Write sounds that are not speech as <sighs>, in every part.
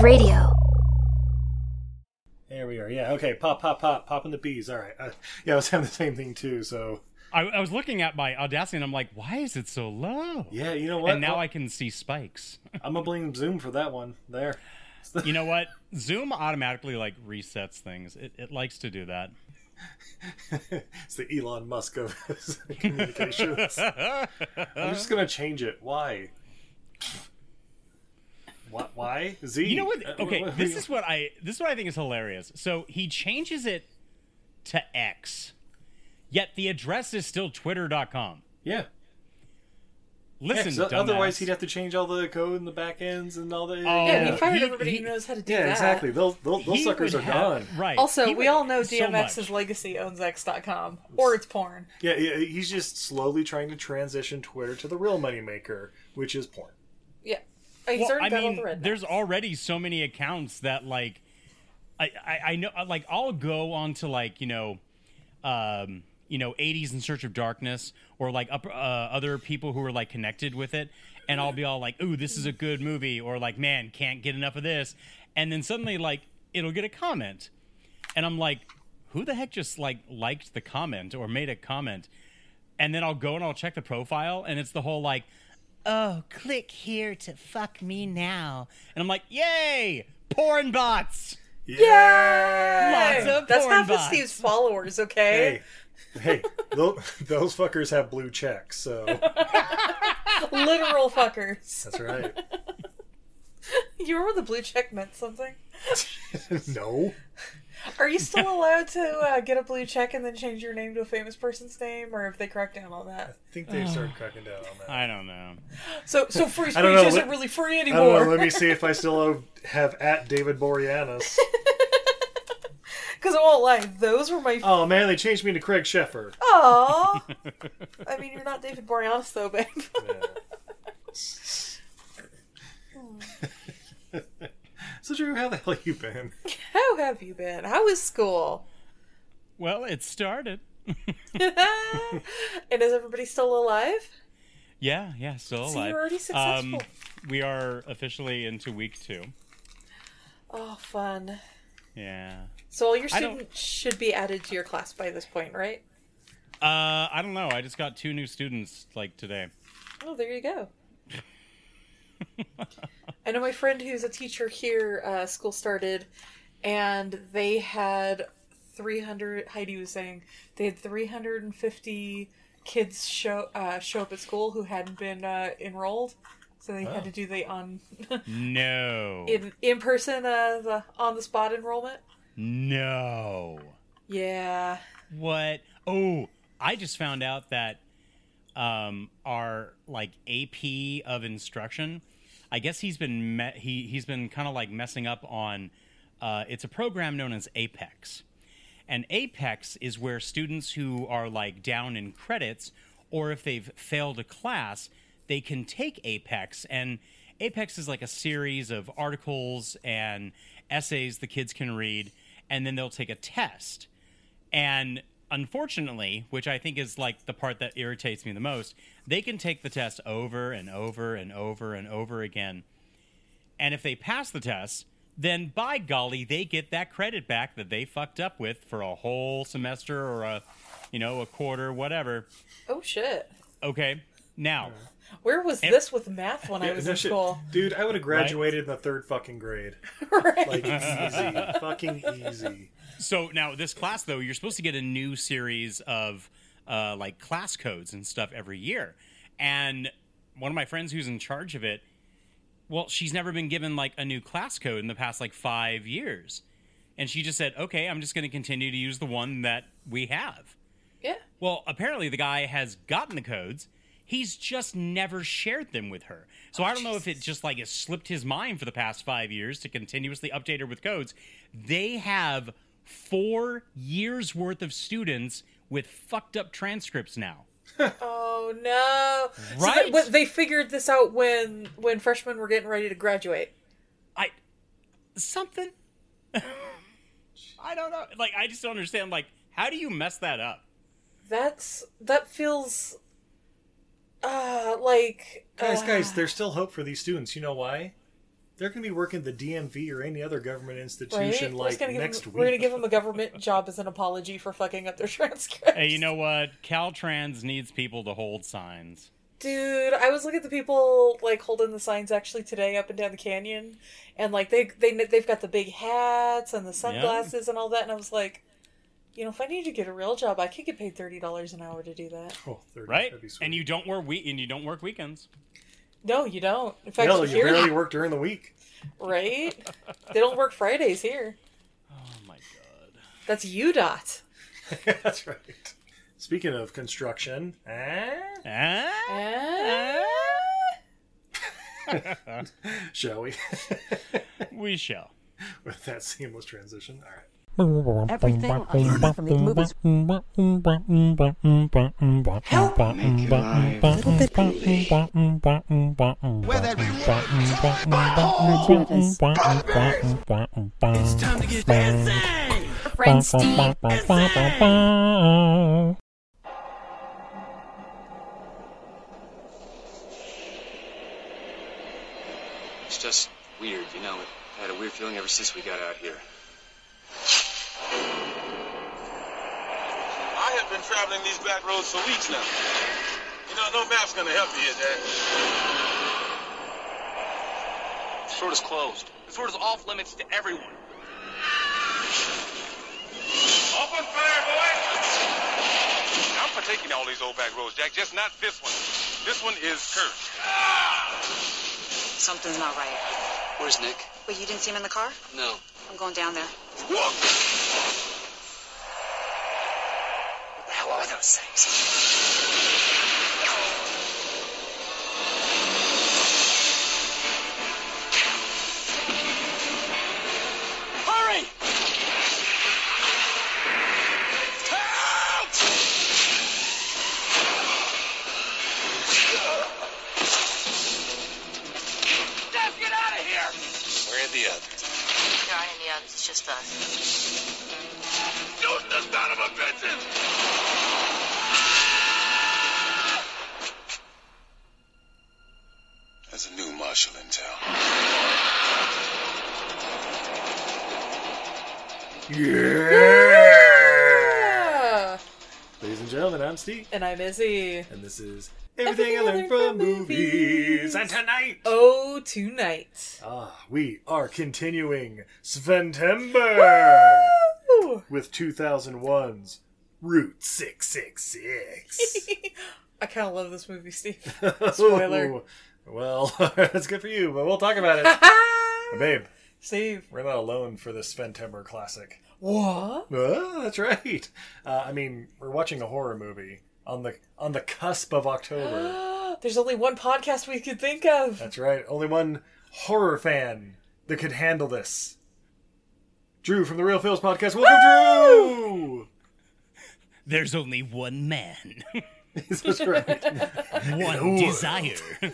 of radio. There we are. Yeah. Okay. Pop, pop, pop, popping the bees. All right. Uh, <laughs> yeah, I was having the same thing too. So I, I was looking at my Audacity and I'm like, why is it so low? yeah, you know what? And now Well, I can see spikes. <laughs> I'm gonna blame Zoom for that one. There. <laughs> you know what? Zoom automatically like resets things. It, it likes to do that. it's the Elon Musk of communications. I'm just gonna change it. Why? What? Why? Z. You know what? Uh, Okay, what- this is what I this is what I think is hilarious. So he changes it to X, yet the address is still twitter.com. Yeah. Listen, Yeah, 'cause otherwise he'd have to change all the code and the back ends and all the. Oh, Yeah, he fired he- everybody he- who knows how to do yeah, that. Yeah, exactly. Those those, those He suckers are have- gone. Right. Also, He we all know so DMX's much. legacy owns X.com, or it's porn. Yeah, yeah, he's just slowly trying to transition Twitter to the real moneymaker, which is porn. Yeah. He's Well, I mean, the there's already so many accounts that like, I, I I know like I'll go on to like you know, um you know 80s in search of darkness or like up, uh, other people who are like connected with it, and I'll be all like, ooh, this is a good movie, or like, man, can't get enough of this, and then suddenly like it'll get a comment, and I'm like, who the heck just like liked the comment or made a comment, and then I'll go and I'll check the profile, and it's the whole like. Oh, click here to fuck me now. And I'm like, yay! Porn bots! Yeah. Lots of That's porn half of bots. Steve's followers, okay? Hey, hey, those, <laughs> those fuckers have blue checks, so <laughs> Literal fuckers. that's right. <laughs> You remember the blue check meant something? no, Are you still allowed to uh, get a blue check and then change your name to a famous person's name, or if they crack down on that? I think they've started cracking down on that. I don't know. So, so free speech know, isn't let- really free I don't anymore. know. Let me see if I still <laughs> have at David Boreanaz. <laughs> Because I won't lie, those were my. Oh man, they changed me to Craig Sheffer. Aww. I mean, you're not David Boreanaz, though, babe. <laughs> So Drew, how the hell have you been? <laughs> How have you been? How is school? Well, it started. <laughs> and is everybody still alive? Yeah, yeah, still So alive. you're already successful. Um, we are officially into week two. Oh, fun. Yeah. So all your I students should be added to your class by this point, right? Uh, I don't know. I just got two new students like today. Oh, there you go. <laughs> I know my friend who's a teacher here. Uh, school started, and they had 300. Heidi was saying they had 350 kids show uh, show up at school who hadn't been uh, enrolled, so they had to do the on <laughs> No. in in person uh, the on the spot enrollment. no. Yeah. What? Oh, I just found out that um, our like AP of instruction. I guess he's been me- he he's been kind of like messing up on. Uh, it's a program known as Apex, and Apex is where students who are like down in credits or if they've failed a class, they can take Apex and. Apex is like a series of articles and essays the kids can read, and then they'll take a test. And unfortunately, which I think is like the part that irritates me the most, they can take the test over and over and over and over again. And if they pass the test, then by golly, they get that credit back that they fucked up with for a whole semester or a, you know, a quarter, whatever. Oh shit. Okay. Now, <laughs> Where was this with math when I was no in shit. school? Dude, I would have graduated in the third fucking grade. <laughs> right. Like easy, fucking easy. So now this class though, you're supposed to get a new series of uh, like class codes and stuff every year. And one of my friends who's in charge of it, well, she's never been given like a new class code in the past like five years. And she just said, okay, I'm just going to continue to use the one that we have. yeah. Well, apparently the guy has gotten the codes. He's just never shared them with her. So I don't know if it just like has slipped his mind for the past five years to continuously update her with codes. They have four years worth of students with fucked up transcripts now. <laughs> Oh no! So Right? they, they figured this out when when freshmen were getting ready to graduate. I something. <laughs> I don't know. Like I just don't understand. Like how do you mess that up? That's that feels uh like Guys, uh, guys, there's still hope for these students. You know why? They're going to be working the DMV or any other government institution We're like next them, week. We're gonna give them a government <laughs> job as an apology for fucking up their <laughs> transcripts. Hey, you know what? Caltrans needs people to hold signs. Dude, I was looking at the people like holding the signs actually today up and down the canyon, and like they they they've got the big hats and the sunglasses and all that, and I was like, you know, if I need to get a real job, I could get paid thirty dollars an hour to do that. Oh, 30, Right? that'd be sweet. And you don't work week and you don't work weekends. No, you don't. In fact, Hell, you here, barely work during the week. <laughs> right? They don't work Fridays here. Oh my god. That's UDOT. <laughs> That's right. Speaking of construction, eh? Ah? Eh? <laughs> shall we? we shall. With that seamless transition. All right. Everything I learned from these movies. Help make your life a little bit Where that It's time to get dancing. friend Steve. It's just weird, you know. I had a weird feeling ever since we got out here. I have been traveling these back roads for weeks now. You know, no map's gonna help you here, Dad. This road is closed. This road is off limits to everyone. Open fire, boys! I'm for taking all these old back roads, Jack, just not this one. This one is cursed. Something's not right. Where's Nick? Wait, you didn't see him in the car? No. I'm going down there. Whoa! What the hell are those things? And I'm Izzy. And this is Everything, I Learned from Movies. And tonight, Oh, tonight. ah, we are continuing Sventember with 2001's Route 666. <laughs> I kind of love this movie, Steve. <laughs> Spoiler. <laughs> Well, that's good for you, but we'll talk about it. Babe, Steve. we're not alone for this Sventember classic. What? Oh, that's right. Uh, I mean, we're watching a horror movie on the on the cusp of October. <gasps> There's only one podcast we could think of. That's right. Only one horror fan that could handle this. Drew from the Reel Feels podcast. Welcome, Drew. There's only one man, <laughs> That's right. <laughs> one desire. <laughs>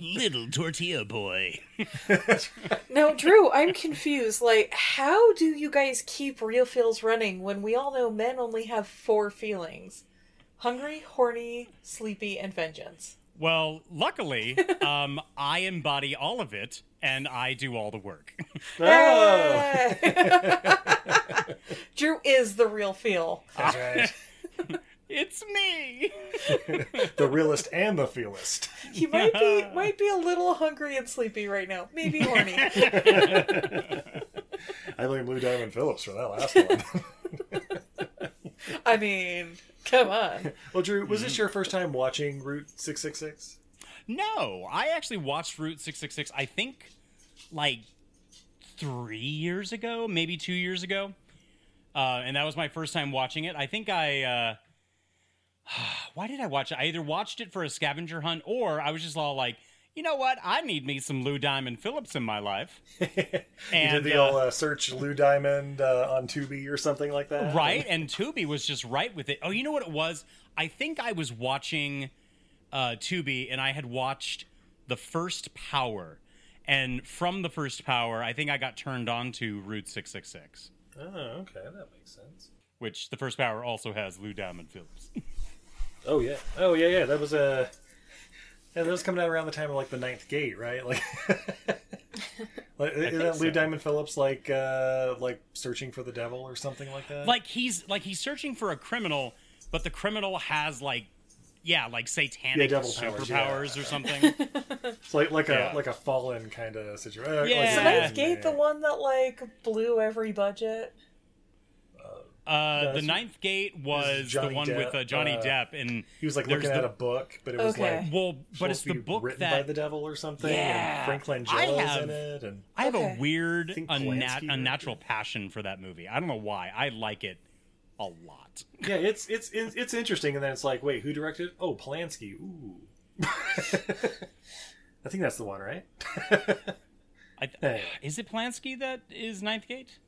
Little tortilla boy. <laughs> Now, Drew, I'm confused. Like, how do you guys keep Reel Feels running when we all know men only have four feelings hungry, horny, sleepy, and vengeance? Well, luckily, <laughs> um, I embody all of it, and I do all the work. <laughs> Oh, Drew is the real feel. that's right. It's me. <laughs> The realist and the feelist. He might be might be a little hungry and sleepy right now. Maybe horny. <laughs> I blame Lou Diamond Phillips for that last one. I mean, come on. well, Drew, was this your first time watching Route 666? No, I actually watched Route 666, I think, like three years ago, maybe two years ago. Uh, and that was my first time watching it. I think I. Uh, why did I watch it? I either watched it for a scavenger hunt or I was just all like, you know what? I need me some Lou Diamond Phillips in my life. <laughs> you And, did the uh, old uh, search Lou Diamond uh, on Tubi or something like that? right and tubi was just right with it oh you know what it was i think i was watching uh tubi and i had watched the first power and from the first power i think i got turned on to route 666 Oh, okay. That makes sense. which the first power also has lou diamond phillips <laughs> Oh, yeah. Oh, yeah, yeah. That was a. Yeah, that was coming out around the time of like the Ninth Gate, right? Like, <laughs> like isn't that Lou. Diamond Phillips like uh like searching for the devil or something like that? like he's like he's searching for a criminal, but the criminal has like yeah, like satanic Yeah, devil powers, superpowers yeah. or something. <laughs> it's like like Yeah. a like a fallen kind of situation. Yeah. Is the Ninth Gate the one that like blew every budget? Uh, the that's- Ninth Gate was the Johnny one with uh, Johnny uh, Depp, and He was like there's looking at a book, but it was Okay. like well, but it's the book written that by the devil or something. Yeah. and Frank I Langella's have- in it, and I have Okay. a weird, think unna- unnatural passion for that movie. I don't know why. I like it a lot. yeah, it's it's it's it's interesting. And then it's like, wait, who directed? Oh, Polanski. Ooh, <laughs> I think that's the one, right? <laughs> I, Is it Polanski that is Ninth Gate?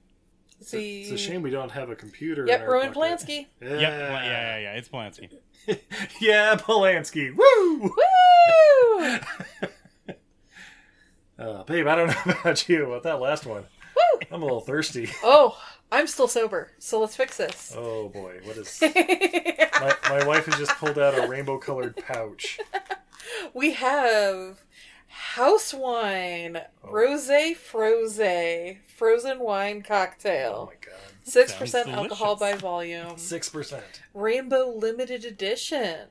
See, It's a shame we don't have a computer. Yep, Roman pocket. Polanski. <laughs> Yeah, Yep. Yeah, yeah, yeah. It's Polanski. <laughs> yeah, Polanski. Woo! Woo! <laughs> Uh, babe, I don't know about you, but that last one, Woo! I'm a little thirsty. Oh, I'm still sober, so let's fix this. Oh boy, what is? my, my wife has just pulled out a rainbow-colored pouch. we have house wine, oh. rose froze, frozen wine Oh cocktail, my god, six percent alcohol by volume, six percent. rainbow limited edition.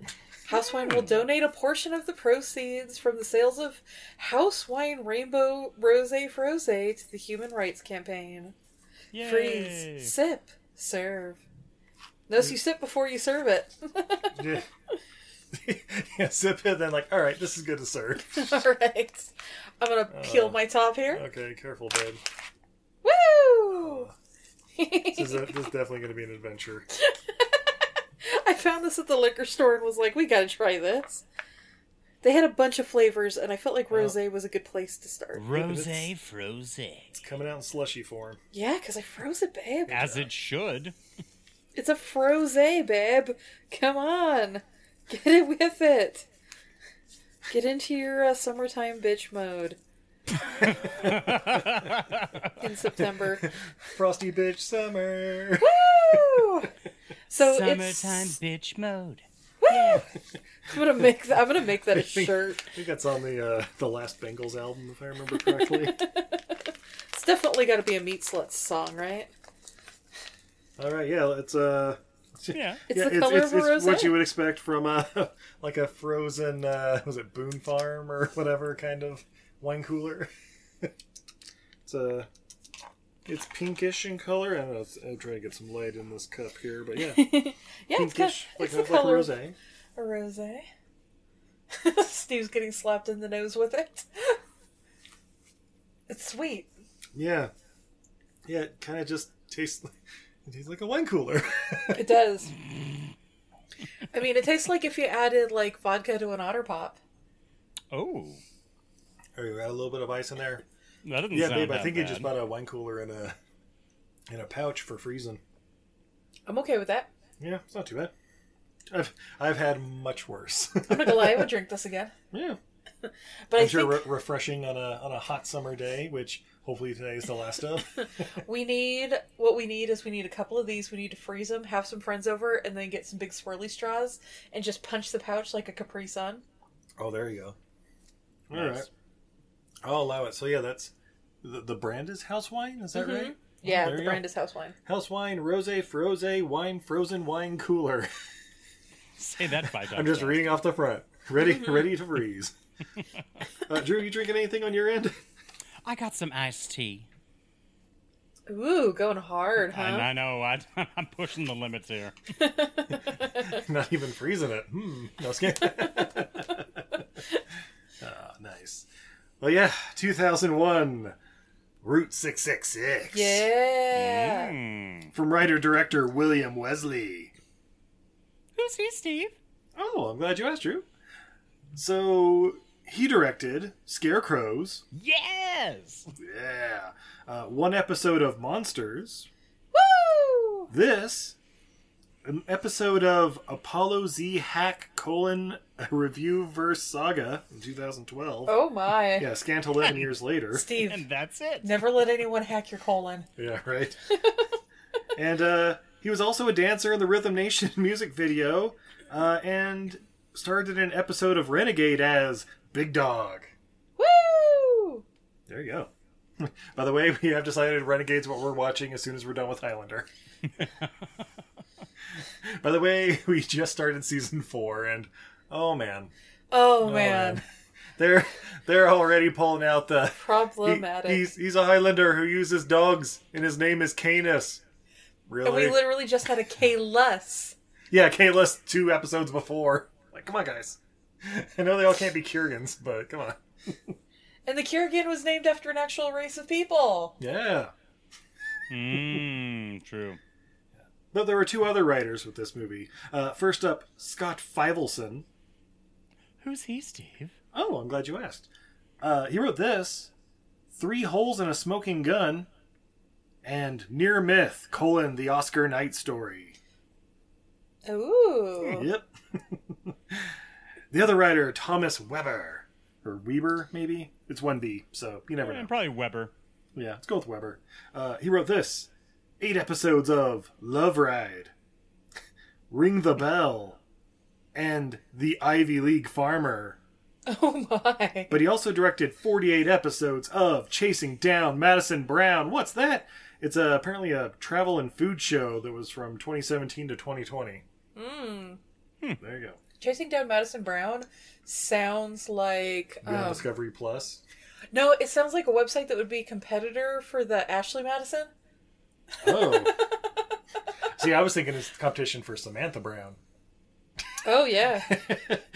House Wine will hmm. donate a portion of the proceeds from the sales of House Wine Rainbow Rose Froze to the Human Rights Campaign. Yay. Freeze, sip, serve. Notice hmm. you sip before you serve it. <laughs> Yeah. <laughs> yeah, sip it, then like, all right, this is good to serve. <laughs> All right, I'm gonna peel Uh, my top here. Okay, careful, babe. Woo! This is, a, this is <laughs> definitely going to be an adventure. I found this at the liquor store and was like, we gotta try this. They had a bunch of flavors, and I felt like rose was a good place to start. Rose it's- froze. It's coming out in slushy form. Yeah, because I froze it, babe. As it should. It's a froze, babe. Come on. <laughs> Get it with it. Get into your uh, summertime bitch mode. <laughs> In September. Frosty bitch summer. Woo! <laughs> So Summertime it's bitch mode. Woo! I'm gonna make that. I'm gonna make that a think- shirt. I think that's on the uh, the last Bengals album, if I remember correctly. It's definitely got to be a meat sluts song, right? All right, yeah, it's uh, <laughs> Yeah. It's yeah, the color of a rose. what you would expect from a <laughs> like a frozen uh, was it Boone Farm or whatever kind of wine cooler. <laughs> it's a it's pinkish in color. I don't know. I'll try to get some light in this cup here, but yeah, yeah, it's, got, pinkish, it's like, the a, like a color of rosé. a rose. Steve's getting slapped in the nose with it. It's sweet. Yeah, yeah. It kind of just tastes. Like, it tastes like a wine cooler. It does. I mean, it tastes like if you added like vodka to an otter pop. Oh. Or you got a little bit of ice in there. That doesn't Yeah, sound babe. I that think you just bought a wine cooler in a in a pouch for freezing. I'm okay with that. Yeah, it's not too bad. I've I've had much worse. I'm not gonna lie, I would <laughs> drink this again. yeah, But I'm I sure think re- refreshing on a on a hot summer day, which hopefully today is the last of. <laughs> we need what we need is we need a couple of these. We need to freeze them, have some friends over, and then get some big swirly straws and just punch the pouch like a Capri Sun. oh, there you go. All right, Nice. I'll allow it. So yeah, that's the, the brand is House Wine. Is that right? Mm-hmm. Yeah, there the you go. brand is house wine. House Wine, Rose, Froze, Wine, Frozen Wine Cooler. <laughs> Say that five times. I'm just reading off the front. Ready, Mm-hmm. ready to freeze. <laughs> uh, Drew, you drinking anything on your end? I got some iced tea. Ooh, going hard, huh? And I know I, <laughs> I'm pushing the limits here. <laughs> Not even freezing it. Hmm. No skin. Ah, nice. Well, yeah, 2001, Route 666. Yeah. Mm. From writer director William Wesley. Who's he, Steve? Oh, I'm glad you asked, Drew. So, he directed Scarecrows. Yes. Yeah. Uh, one episode of Monsters. Woo! This, an episode of Apollo Z Hack colon a review verse saga in 2012. Oh my. Yeah, scant 11 <laughs> years later. Steve, And that's it. never let anyone hack your colon. Yeah, right. <laughs> and uh, he was also a dancer in the Rhythm Nation <laughs> music video, uh, and starred in an episode of Renegade as Big Dog. Woo! There you go. <laughs> By the way, we have decided Renegade's what we're watching as soon as we're done with Highlander. <laughs> By the way, we just started season four, and oh man, Oh, Oh, man. they're they're already pulling out the he- Problematic. he's he's a Highlander who uses dogs, and his name is Canis. and we literally just had a K less. yeah, Canis two episodes before. Like, come on, guys. <laughs> I know they all can't be Kurgans, but come on. And the Kurgan was named after an actual race of people. Yeah. Mmm, true. But there were two other writers with this movie. Uh, first up, Scott Fivelson. Who's he, Steve? Oh, I'm glad you asked. Uh, he wrote this: Three Holes in a Smoking Gun, and Near Myth: colon the Oscar Night Story. Ooh. Yep. <laughs> the other writer, Thomas Weber, or Weber, maybe it's one B, so you never Eh, know. Probably Weber. Yeah, let's go with Weber. Uh, he wrote this: eight episodes of Love Ride, Ring the Bell, and The Ivy League Farmer. <laughs> Oh my. But he also directed 48 episodes of Chasing Down Madison Brown. What's that? It's uh apparently a travel and food show that was from 2017 to 2020. Mm. There you go. Chasing Down Madison Brown sounds like. You on Um, Discovery Plus. no, it sounds like a website that would be competitor for the Ashley Madison. Oh. <laughs> See, I was thinking it's competition for Samantha Brown. Oh, yeah.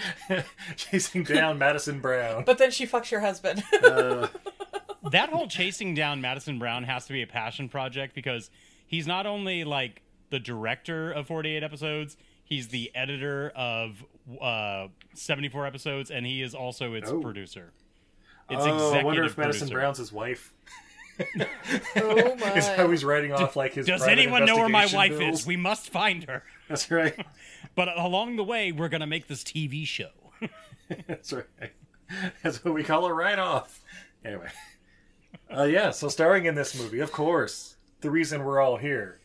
<laughs> Chasing Down Madison Brown. but then she fucks your husband. <laughs> Uh, that whole chasing down Madison Brown has to be a passion project because he's not only like the director of 48 episodes, he's the editor of uh, 74 episodes, and he is also its Oh. producer. It's oh, I wonder if Madison producer. Brown's his wife. <laughs> oh, my. <laughs> Is how he's writing off like his. Does anyone know where my wife bills. is? We must find her. <laughs> That's right. But along the way, we're gonna make this TV show. That's right. That's what we call a write off. Anyway. Uh, yeah, so starring in this movie, of course, the reason we're all here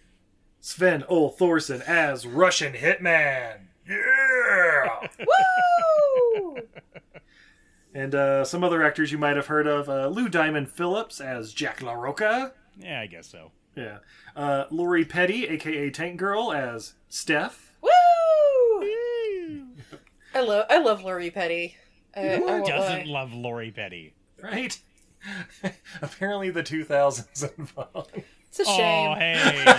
Sven Ole Thorsen as Russian Hitman. Yeah! <laughs> Woo! and uh, some other actors you might have heard of uh, Lou Diamond Phillips as Jack LaRocca. Yeah, I guess so. Yeah. Uh, Lori Petty, aka Tank Girl, as Steph. Woo! I love I love Lori Petty. I, I Who won't doesn't lie. love Lori Petty? Right? <laughs> Apparently the 2000s <laughs> involved. It's a shame. Oh, hey,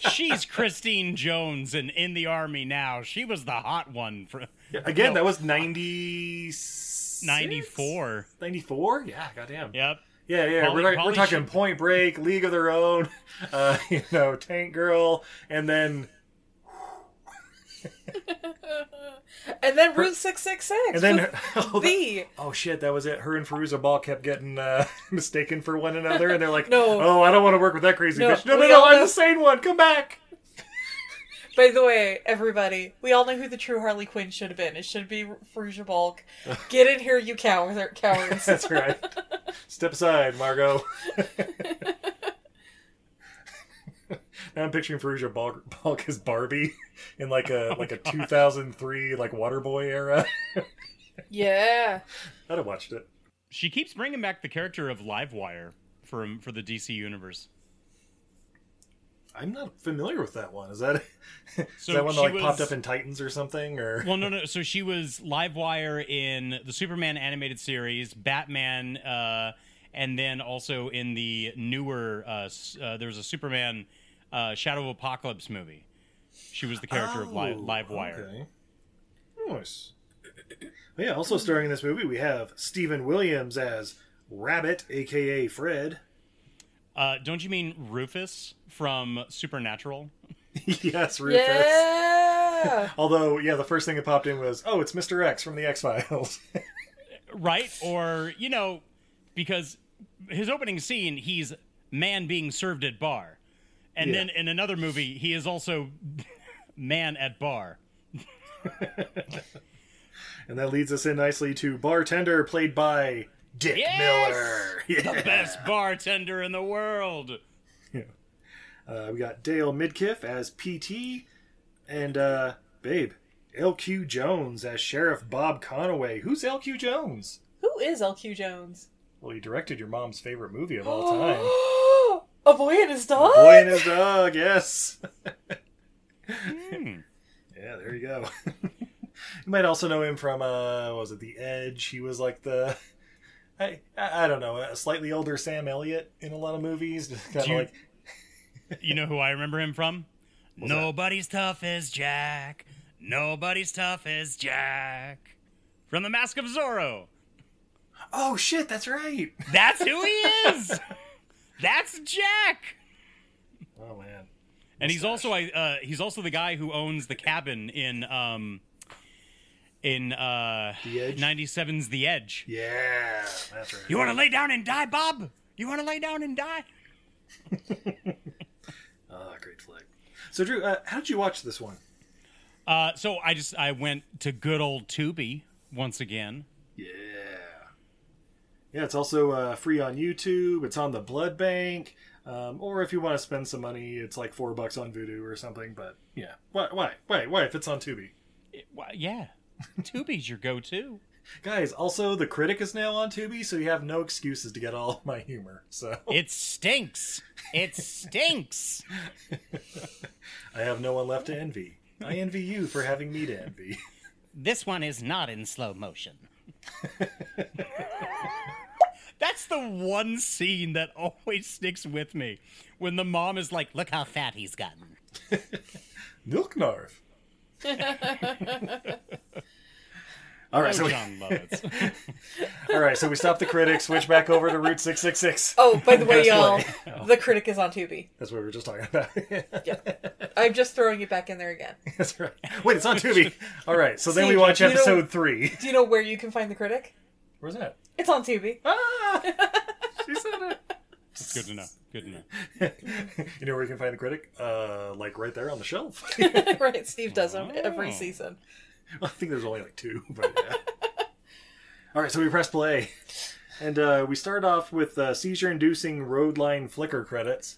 she, <laughs> she's Christine Jones and in the army now. She was the hot one for Again, No. that was 90... 94. 94? Yeah, goddamn. Yep. Yeah, yeah. Polly- we're, we're talking should- Point Break, League of Their Own, <laughs> uh, you know, Tank Girl, and then <laughs> And then Route six six six. and then oh, <laughs> the oh shit, that was it. Her and Fairuza Balk kept getting uh, <laughs> mistaken for one another, and they're like, No. oh, I don't want to work with that crazy No, bitch. No, no, no, I'm know- the sane one. Come back. <laughs> By the way, everybody, we all know who the true Harley Quinn should have been. It should be Fairuza Balk. Get in here, you cow- cowards. That's right. Step aside, Margot. Now I'm picturing Fairuza Balk, <laughs> Balk as Barbie <laughs> in like a like a 2003 like Waterboy era. <laughs> yeah. I'd have watched it. She keeps bringing back the character of Livewire from for the DC universe. I'm not familiar with that one. Is that is So that one that like was- popped up in Titans or something? Or Well, no, no. So she was Livewire in the Superman animated series, Batman, uh, and then also in the newer. Uh, uh, there was a Superman uh, Shadow of Apocalypse movie. She was the character of Li- Oh, Livewire. Okay. Nice. Well, yeah. Also starring in this movie, we have Steven Williams as Rabbit, aka Fred. Uh, don't you mean Rufus from Supernatural? <laughs> yes, Rufus. Yeah. <laughs> Although, yeah, the first thing that popped in was, oh, it's Mr. X from the X Files. <laughs> right? Or you know, because his opening scene, he's man being served at bar, and Yeah. then in another movie, he is also <laughs> man at bar. <laughs> and that leads us in nicely to bartender played by Dick Yes! Miller. The <laughs> best bartender in the world. Uh, we got Dale Midkiff as PT, and uh, babe, L.Q. Jones as Sheriff Bob Conaway. Who's L.Q. Jones? Who is LQ Jones? Well, he directed your mom's favorite movie of all <gasps> time. A boy and his dog. Boy and his dog, yes. Hmm. Yeah, there you go. you might also know him from uh what was it The Edge? He was like the I I I don't know, a slightly older Sam Elliott in a lot of movies. Just kind of Do you- like You know who I remember him from? What's that? Nobody's tough as Jack. Nobody's tough as Jack. From The Mask of Zorro. Oh shit, that's right. That's who he is. <laughs> That's Jack. Oh man. And he's also I uh, he's also the guy who owns the cabin in um in uh The Edge? 97's The Edge. Yeah, that's right. You want to lay down and die, Bob? You want to lay down and die? <laughs> Ah, great flick. So Drew, uh, how did you watch this one? Uh, so I just I went to good old Tubi once again. Yeah. Yeah, it's also uh, free on YouTube. It's on the Blood Bank. Um, or if you want to spend some money, it's like four bucks on Vudu or something. But yeah, why? Why? Why? Why? If it's on Tubi, It- why- yeah, <laughs> Tubi's your go-to. guys. Also, the critic is now on Tubi, so you have no excuses to get all my humor. So It stinks. It stinks. <laughs> I have no one left to envy. I envy you for having me to envy. This one is not in slow motion. <laughs> That's the one scene that always sticks with me when the mom is like, "Look how fat he's gotten." <laughs> Milk Milknarf. <laughs> all right, so Oh, we, <laughs> all right, so we stop the critic, switch back over to Route six six six. Oh, by the way, y'all, the critic is on Tubi. That's what we were just talking about. I'm just throwing it back in there again. That's right. Wait, it's on Tubi. All right, so then we watch do you know- episode three. Do you know where you can find the critic? Where's that? It's on Tubi. Ah, she said it. It's good to know. Good to know. You know where you can find the critic? Uh, like right there on the shelf. <laughs> right, Steve does them every Oh. season. I think there's only like two, but yeah. <laughs> All right, so we press play, and uh, we start off with uh, seizure-inducing road line flicker credits.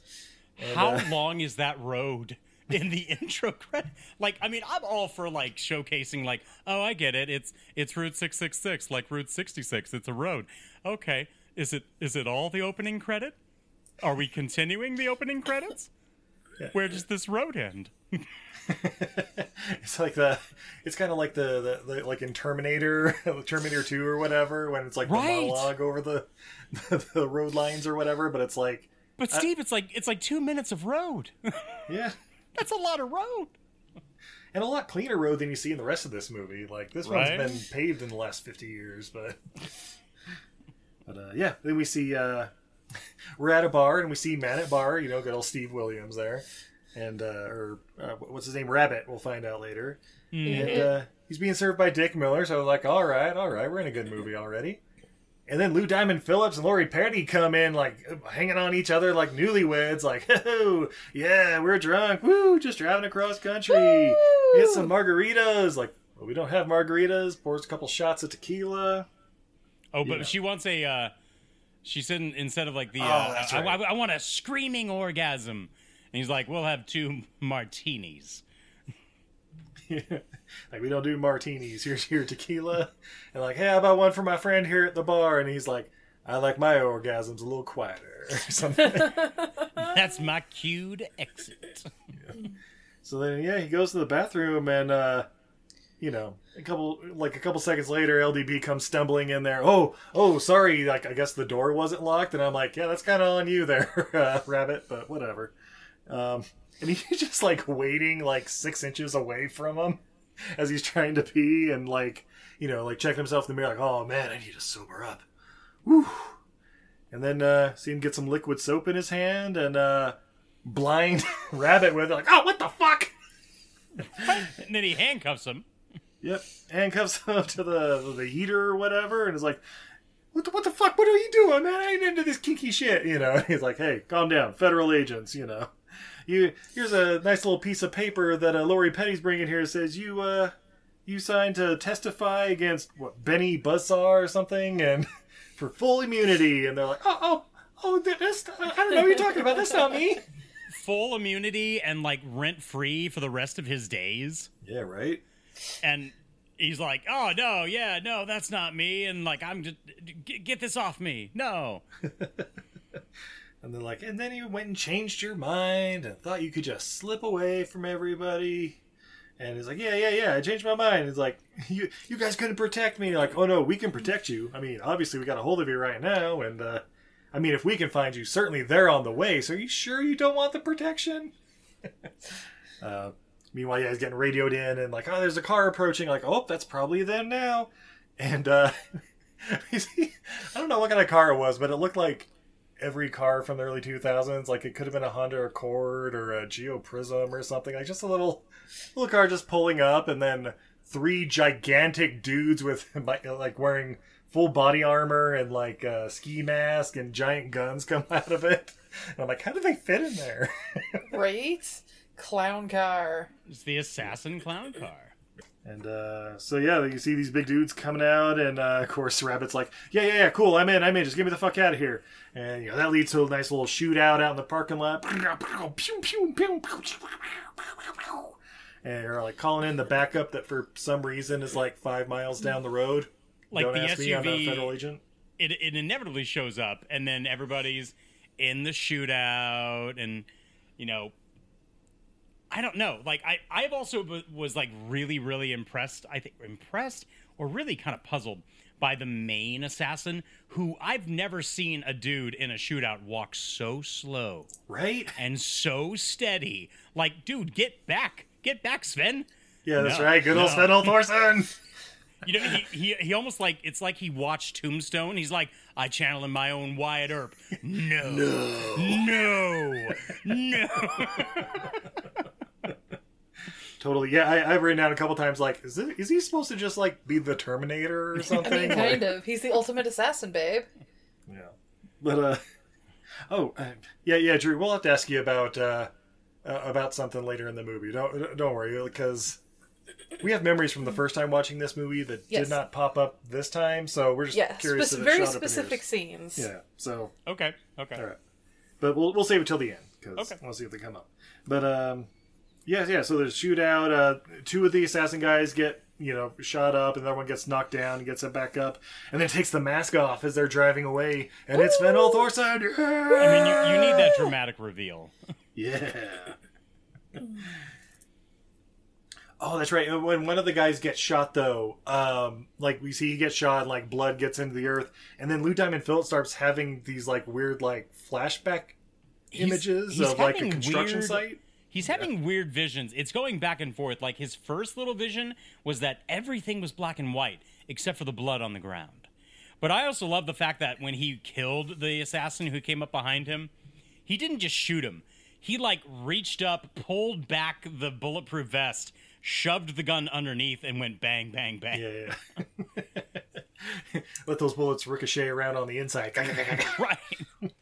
And, How uh, long is that road in the <laughs> intro credit? Like, I mean, I'm all for like showcasing, like, oh, I get it. It's it's Route six six six, like Route sixty six. It's a road. Okay, is it is it all the opening credit? Are we continuing the opening credits? Where does this road end? <laughs> it's like the, it's kind of like the, the, the like in Terminator, <laughs> Terminator Two or whatever, when it's like the Right. monologue over the, <laughs> the road lines or whatever. But it's like, But Steve, it's like it's like two minutes of road. yeah, That's a lot of road. and a lot cleaner road than you see in the rest of this movie. Like this Right. one's been paved in the last fifty years, but but uh, yeah. Then we see uh, we're at a bar and we see man at bar. You know, good old Steve Williams there, and uh, or uh, what's his name, Rabbit. We'll find out later. And uh, he's being served by Dick Miller. So I was like, all right, all right, we're in a good movie already. And then Lou Diamond Phillips and Lori Petty come in like hanging on each other like newlyweds, like, <laughs> oh yeah, we're drunk, woo, just driving across country, get some margaritas. Like, well, we don't have margaritas. Pours a couple shots of tequila. Oh, but Yeah. she wants a. Uh, she said instead of like the. Oh, uh, that's I, right. I, I want a screaming orgasm, and he's like, "We'll have two martinis." <laughs> like we don't do martinis. Here's your tequila, and like, hey, how about one for my friend here at the bar? And he's like, I like my orgasms a little quieter, <laughs> or something. <laughs> That's my cue to exit. So then, yeah, he goes to the bathroom, and uh, you know, a couple like a couple seconds later, LDP comes stumbling in there. Oh, oh, sorry, like I guess the door wasn't locked, and I'm like, yeah, that's kind of on you there, <laughs> uh, Rabbit, but whatever. Um, and he's <laughs> just like waiting like six inches away from him as he's trying to pee, and like you know, like checking himself in the mirror, like, oh man, I need to sober up. Woo. And then uh, see him get some liquid soap in his hand, and uh, blind <laughs> Rabbit with it, like, oh, what the fuck. And then he handcuffs him. Yep, handcuffs <laughs> him to the the heater or whatever, and is like, "What the what the fuck? What are you doing, man? I ain't into this kinky shit." You know, and <laughs> he's like, "Hey, calm down, federal agents. You know, you here's a nice little piece of paper that uh, Lori Petty's bringing here. Says you uh you signed to testify against what Benny Buzzsaw or something, and <laughs> for full immunity." And they're like, "Oh oh oh, this I don't know what you're talking about. That's not me." Full immunity and like rent free for the rest of his days. Yeah, right. And he's like, "Oh no, yeah, no, that's not me," and like, "I'm just get, get this off me, no." <laughs> And they're like, and then you went and changed your mind and thought you could just slip away from everybody. And he's like, yeah, yeah, yeah, I changed my mind. He's like, <laughs> you, you guys couldn't protect me. Like, oh no, we can protect you. I mean, obviously we got a hold of you right now, and uh, I mean, if we can find you, certainly they're on the way. So are you sure you don't want the protection? <laughs> uh, meanwhile, yeah, he's getting radioed in, and like, oh, there's a car approaching. Like, oh, that's probably them now. And uh, <laughs> I don't know what kind of car it was, but it looked like every car from the early 2000s. Like it could have been a Honda Accord or a Geo Prizm or something. Like just a little little car just pulling up, and then three gigantic dudes with <laughs> like wearing full body armor and like a ski mask and giant guns come <laughs> out of it. And I'm like, how do they fit in there? Right? Clown car. It's the assassin clown car. And uh, so yeah, you see these big dudes coming out, and uh, of course Rabbit's like, "Yeah, yeah, yeah, cool, I'm in, I'm in. Just get me the fuck out of here." And you know that leads to a nice little shootout out in the parking lot. And you're like calling in the backup that for some reason is like five miles down the road. Like Don't the ask me, I'm not a SUV federal agent. It it inevitably shows up, and then everybody's in the shootout, and you know. I don't know. Like I, I've also w- was like really, really impressed. I think impressed or really kind of puzzled by the main assassin, who I've never seen a dude in a shootout walk so slow, right, and so steady. Like, dude, get back, get back, Sven. Yeah, that's No, right. Good old no. Sven Thorsen. <laughs> <laughs> You know, he, he he almost like it's like he watched Tombstone. He's like, I channel in my own Wyatt Earp. <laughs> No, No, no, no, Totally. Yeah, I, I've written down a couple times like, is it, is he supposed to just like be the Terminator or something? <laughs> I mean, Like- kind of. He's the ultimate assassin, babe. Yeah. But uh <laughs> oh, uh, yeah, yeah, Drew, we'll have to ask you about uh, uh about something later in the movie. Don't don't worry because we have memories from the first time watching this movie that Yes. did not pop up this time, so we're just Yeah, curious spec- if very shot up in specific scenes. Yeah. So Okay, okay. all right. But we'll we'll save it till the end because Okay. we'll see if they come up. But um yeah, yeah, so there's a shootout, uh two of the assassin guys get you know, shot up, and the other one gets knocked down and gets it back up, and then takes the mask off as they're driving away, and it's Sven Thorsen. I mean, you, you need that dramatic reveal. <laughs> Yeah. Oh, that's right. When one of the guys gets shot, though, um, like we see he gets shot, and like blood gets into the earth, and then Lou Diamond Phillips starts having these like weird like flashback He's- images he's of like a construction weird- site. He's having weird visions. It's going back and forth. Like his first little vision was that everything was black and white except for the blood on the ground. But I also love the fact that when he killed the assassin who came up behind him, he didn't just shoot him. He like reached up, pulled back the bulletproof vest, shoved the gun underneath, and went bang, bang, bang. Yeah, yeah. <laughs> <laughs> Let those bullets ricochet around on the inside. <laughs> right.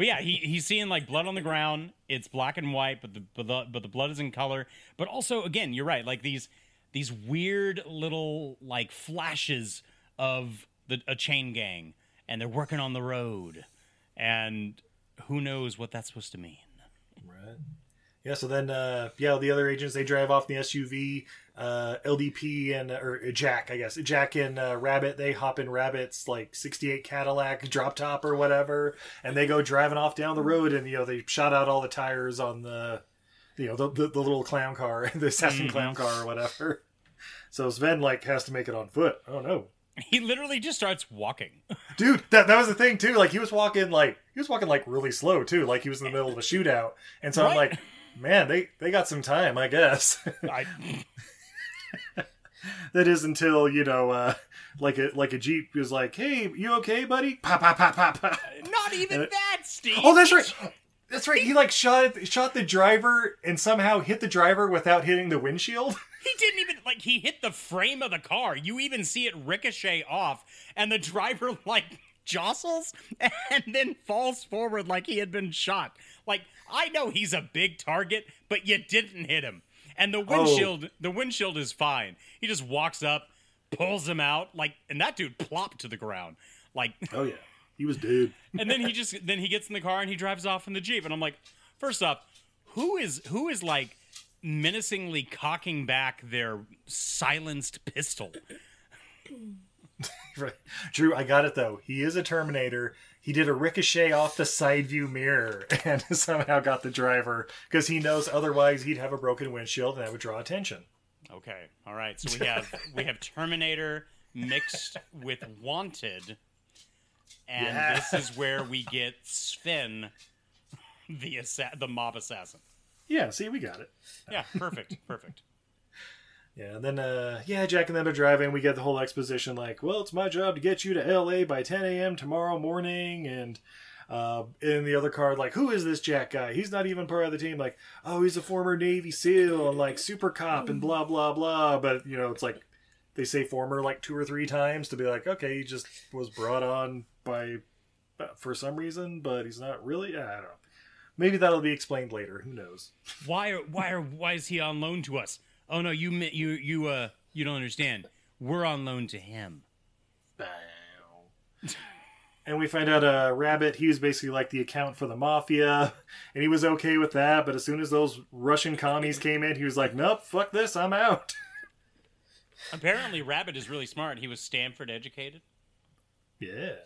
But yeah, he, he's seeing like blood on the ground. It's black and white, but the, but the but the blood is in color. But also, again, you're right. Like these these weird little like flashes of the a chain gang, and they're working on the road, and who knows what that's supposed to mean. Right. Yeah. So then, uh, yeah, the other agents they drive off in the SUV. Uh, LDP and or Jack, I guess Jack and uh, Rabbit they hop in Rabbit's like '68 Cadillac drop top or whatever, and they go driving off down the road, and you know they shot out all the tires on the, you know, the the, the little clown car, <laughs> the assassin Mhm. clown car or whatever. So Sven like has to make it on foot. Oh no, He literally just starts walking. <laughs> dude that, that was the thing too like he was walking like he was walking like really slow too like he was in the middle of a shootout and so i'm like man they they got some time i guess <laughs> I, <laughs> that is until you know uh like a like a jeep was like hey you okay buddy pop pop pop pop pop not even Uh, that, Steve. oh that's right that's right he like shot shot the driver and somehow hit the driver without hitting the windshield <laughs> He didn't even like he hit the frame of the car. You even see it ricochet off, and the driver <laughs> like jostles and then falls forward like he had been shot. Like I know he's a big target, but you didn't hit him. And the oh. windshield, the windshield is fine. He just walks up, pulls him out, like, and that dude plopped to the ground, like. <laughs> oh yeah he was dead and then he just then he gets in the car and he drives off in the jeep and i'm like first off who is who is like menacingly cocking back their silenced pistol. <laughs> Right. Drew, I got it though. He is a Terminator. He did a ricochet off the side view mirror <laughs> and <laughs> somehow got the driver because he knows otherwise he'd have a broken windshield and that would draw attention. Okay, all right. So we have <laughs> we have Terminator mixed with Wanted, and Yeah. this is where we get Sven, the assa- the mob assassin. Yeah, see, we got it. Yeah, perfect, perfect. Yeah, and then uh yeah, Jack and them are driving. We get the whole exposition like, well, it's my job to get you to L.A. by 10 a.m. tomorrow morning, and uh, in the other car, like, who is this Jack guy? He's not even part of the team. Like, oh, he's a former Navy SEAL and like super cop and blah blah blah. But you know, it's like they say former like two or three times to be like, okay, he just was brought on by uh, for some reason, but he's not really. I don't know. Maybe that'll be explained later. Who knows? Why why why is he on loan to us? Oh no, you you you uh you don't understand. We're on loan to him. And we find out uh, Rabbit, he was basically like the account for the mafia, and he was okay with that. But as soon as those Russian commies came in, he was like, "Nope, fuck this, I'm out." Apparently, Rabbit is really smart. He was Stanford educated. Yeah,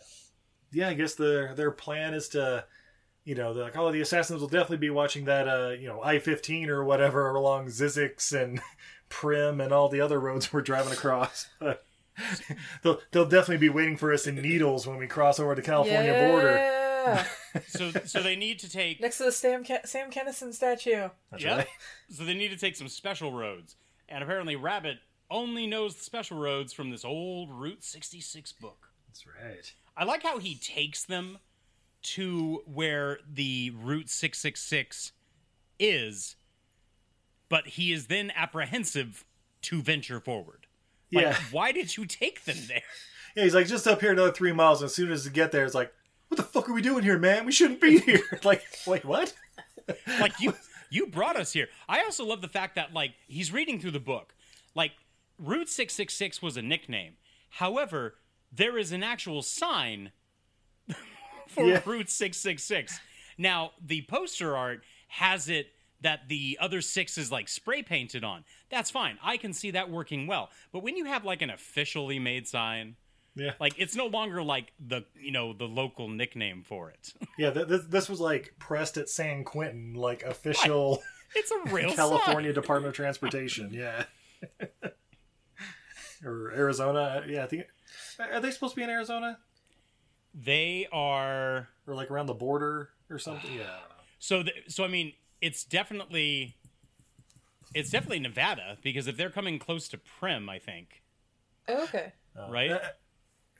yeah. I guess their their plan is to, you know, they're like, oh, the assassins will definitely be watching that, uh, you know, I fifteen or whatever along Zzyzx and <laughs> Primm and all the other roads we're driving across. <laughs> they'll they'll definitely be waiting for us in Needles when we cross over the California border. Yeah. So so they need to take Next to the Sam Ken- Sam Kinison statue. That's Yep. right. So they need to take some special roads. And apparently Rabbit only knows the special roads from this old Route 66 book. That's right. I like how he takes them to where the Route 666 is, but he is then apprehensive to venture forward. Like, Yeah. why did you take them there? <laughs> Yeah, he's like just up here another three miles. And as soon as you get there, it's like, what the fuck are we doing here, man? We shouldn't be here. <laughs> like, wait, what? <laughs> like you you brought us here. I also love the fact that like he's reading through the book. Like Route 666 was a nickname. However, there is an actual sign for Yeah. Route 666. Now, the poster art has it that the other six is like spray painted on. That's fine. I can see that working well. But when you have like an officially made sign, Yeah, like it's no longer like the, you know, the local nickname for it. <laughs> yeah. Th- this, this was like pressed at San Quentin, like official <laughs> it's a real <laughs> California sign. Department of Transportation. Yeah, or Arizona. Yeah, I think. Are they supposed to be in Arizona They are or like around the border or something? Yeah. I don't know. So, th- so I mean, it's definitely, it's definitely Nevada because if they're coming close to Primm, I think, Oh, okay. right?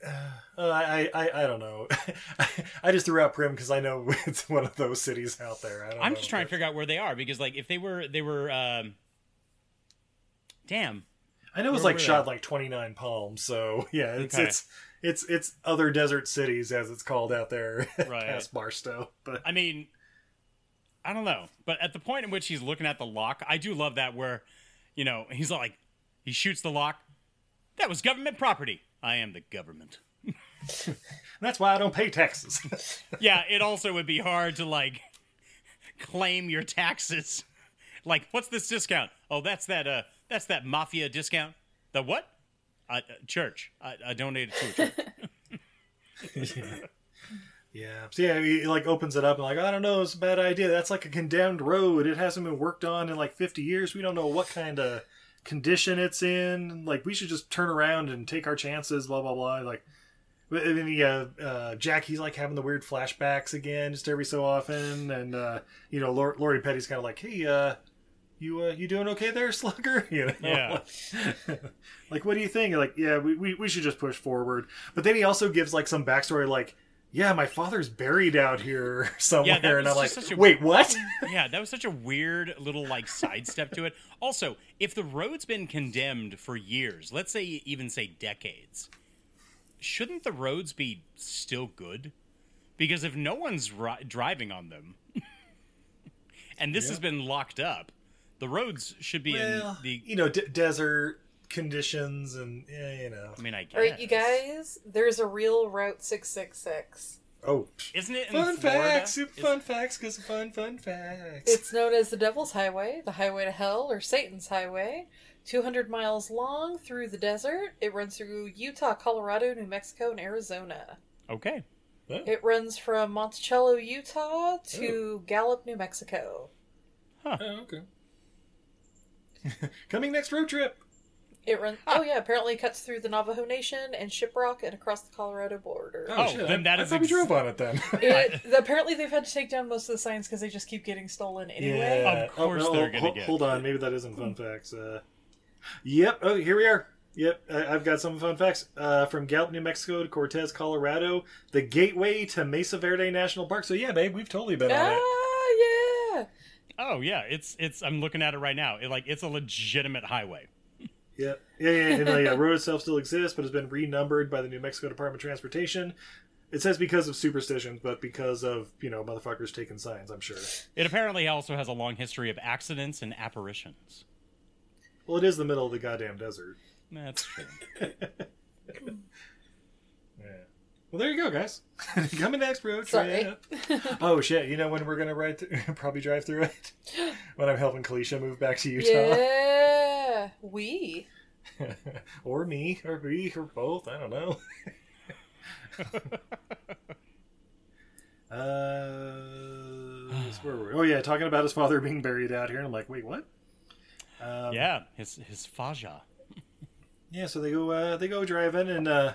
Uh, I, I I don't know. <laughs> I just threw out Primm because I know <laughs> it's one of those cities out there. I don't I'm know just trying to figure out where they are because, like, if they were, they were, um, damn, I know it was like shot they? like 29 palms, so <laughs> yeah, it's Okay. it's it's it's other desert cities as it's called out there <laughs> Right. past Barstow. But I mean, I don't know, but at the point in which he's looking at the lock, I do love that where, you know, he's like, he shoots the lock. That was government property. I am the government. <laughs> that's why I don't pay taxes. <laughs> yeah, it also would be hard to like claim your taxes. Like, what's this discount? Oh, that's that uh that's that mafia discount. The what? Uh, uh, church. I, I donated to a church. <laughs> yeah, yeah. so yeah, he like opens it up and like I don't know, it's a bad idea. That's like a condemned road. It hasn't been worked on in like 50 years. We don't know what kind of condition it's in. Like we should just turn around and take our chances. Blah blah blah. Like. And then yeah, uh, Jack, he's like having the weird flashbacks again, just every so often, and uh, you know, Lor- Lori Petty's kind of like, "Hey, uh, you uh, you doing okay there, <laughs> Slugger?" You know, Yeah. <laughs> like, what do you think? You're like, yeah, we, we we should just push forward. But then he also gives like some backstory, like, yeah, my father's buried out here <laughs> somewhere, that and I'm like, a- wait, what? yeah, that was such a weird little like sidestep to it. Also, if the road's been condemned for years, let's say even say decades, shouldn't the roads be still good? Because if no one's ri- driving on them, and this has been locked up, the roads should be well, in the. you know, d- desert conditions, and yeah, you know, I mean, I guess. All right, you guys. There's a real Route 666. Oh. Isn't it in fun Florida? facts, super Is- fun facts, because fun, fun facts. It's known as the Devil's Highway, the Highway to Hell, or Satan's Highway. 200 miles long through the desert. It runs through Utah, Colorado, New Mexico, and Arizona. Okay. It runs from Monticello, Utah to oh. Gallup, New Mexico. Oh, okay. <laughs> Coming next road trip. It runs. Oh yeah, apparently it cuts through the Navajo Nation and Shiprock and across the Colorado border. Oh, shit, then I, that I is thought we ex- drove on it then. <laughs> It, apparently they've had to take down most of the signs because they just keep getting stolen anyway. Yeah. Of course oh, no, they're gonna hold, get- Hold on, maybe that isn't fun facts. Uh, yep. Oh, here we are. Yep, I, I've got some fun facts. Uh, from Gallup, New Mexico to Cortez, Colorado, the gateway to Mesa Verde National Park. So yeah, babe, we've totally been on it. Oh yeah, it's it's. I'm looking at it right now. It, like it's a legitimate highway. Yeah, yeah, yeah. And the uh, road itself still exists, but has been renumbered by the New Mexico Department of Transportation. It says because of superstitions, but because of you know motherfuckers taking signs. I'm sure. It apparently also has a long history of accidents and apparitions. Well, it is the middle of the goddamn desert. That's true. <laughs> Yeah. Well, there you go, guys. <laughs> Coming next, road Sorry. trip. oh shit! You know when we're gonna ride, th- <laughs> probably drive through it <gasps> when I'm helping Kalisha move back to Utah, Yeah. We. <laughs> or me, or we, or both. I don't know. uh, where were we? Oh yeah, talking about his father being buried out here, and I'm like, wait, what? Um, yeah, his his faja. Yeah, so they go uh, they go driving, and uh,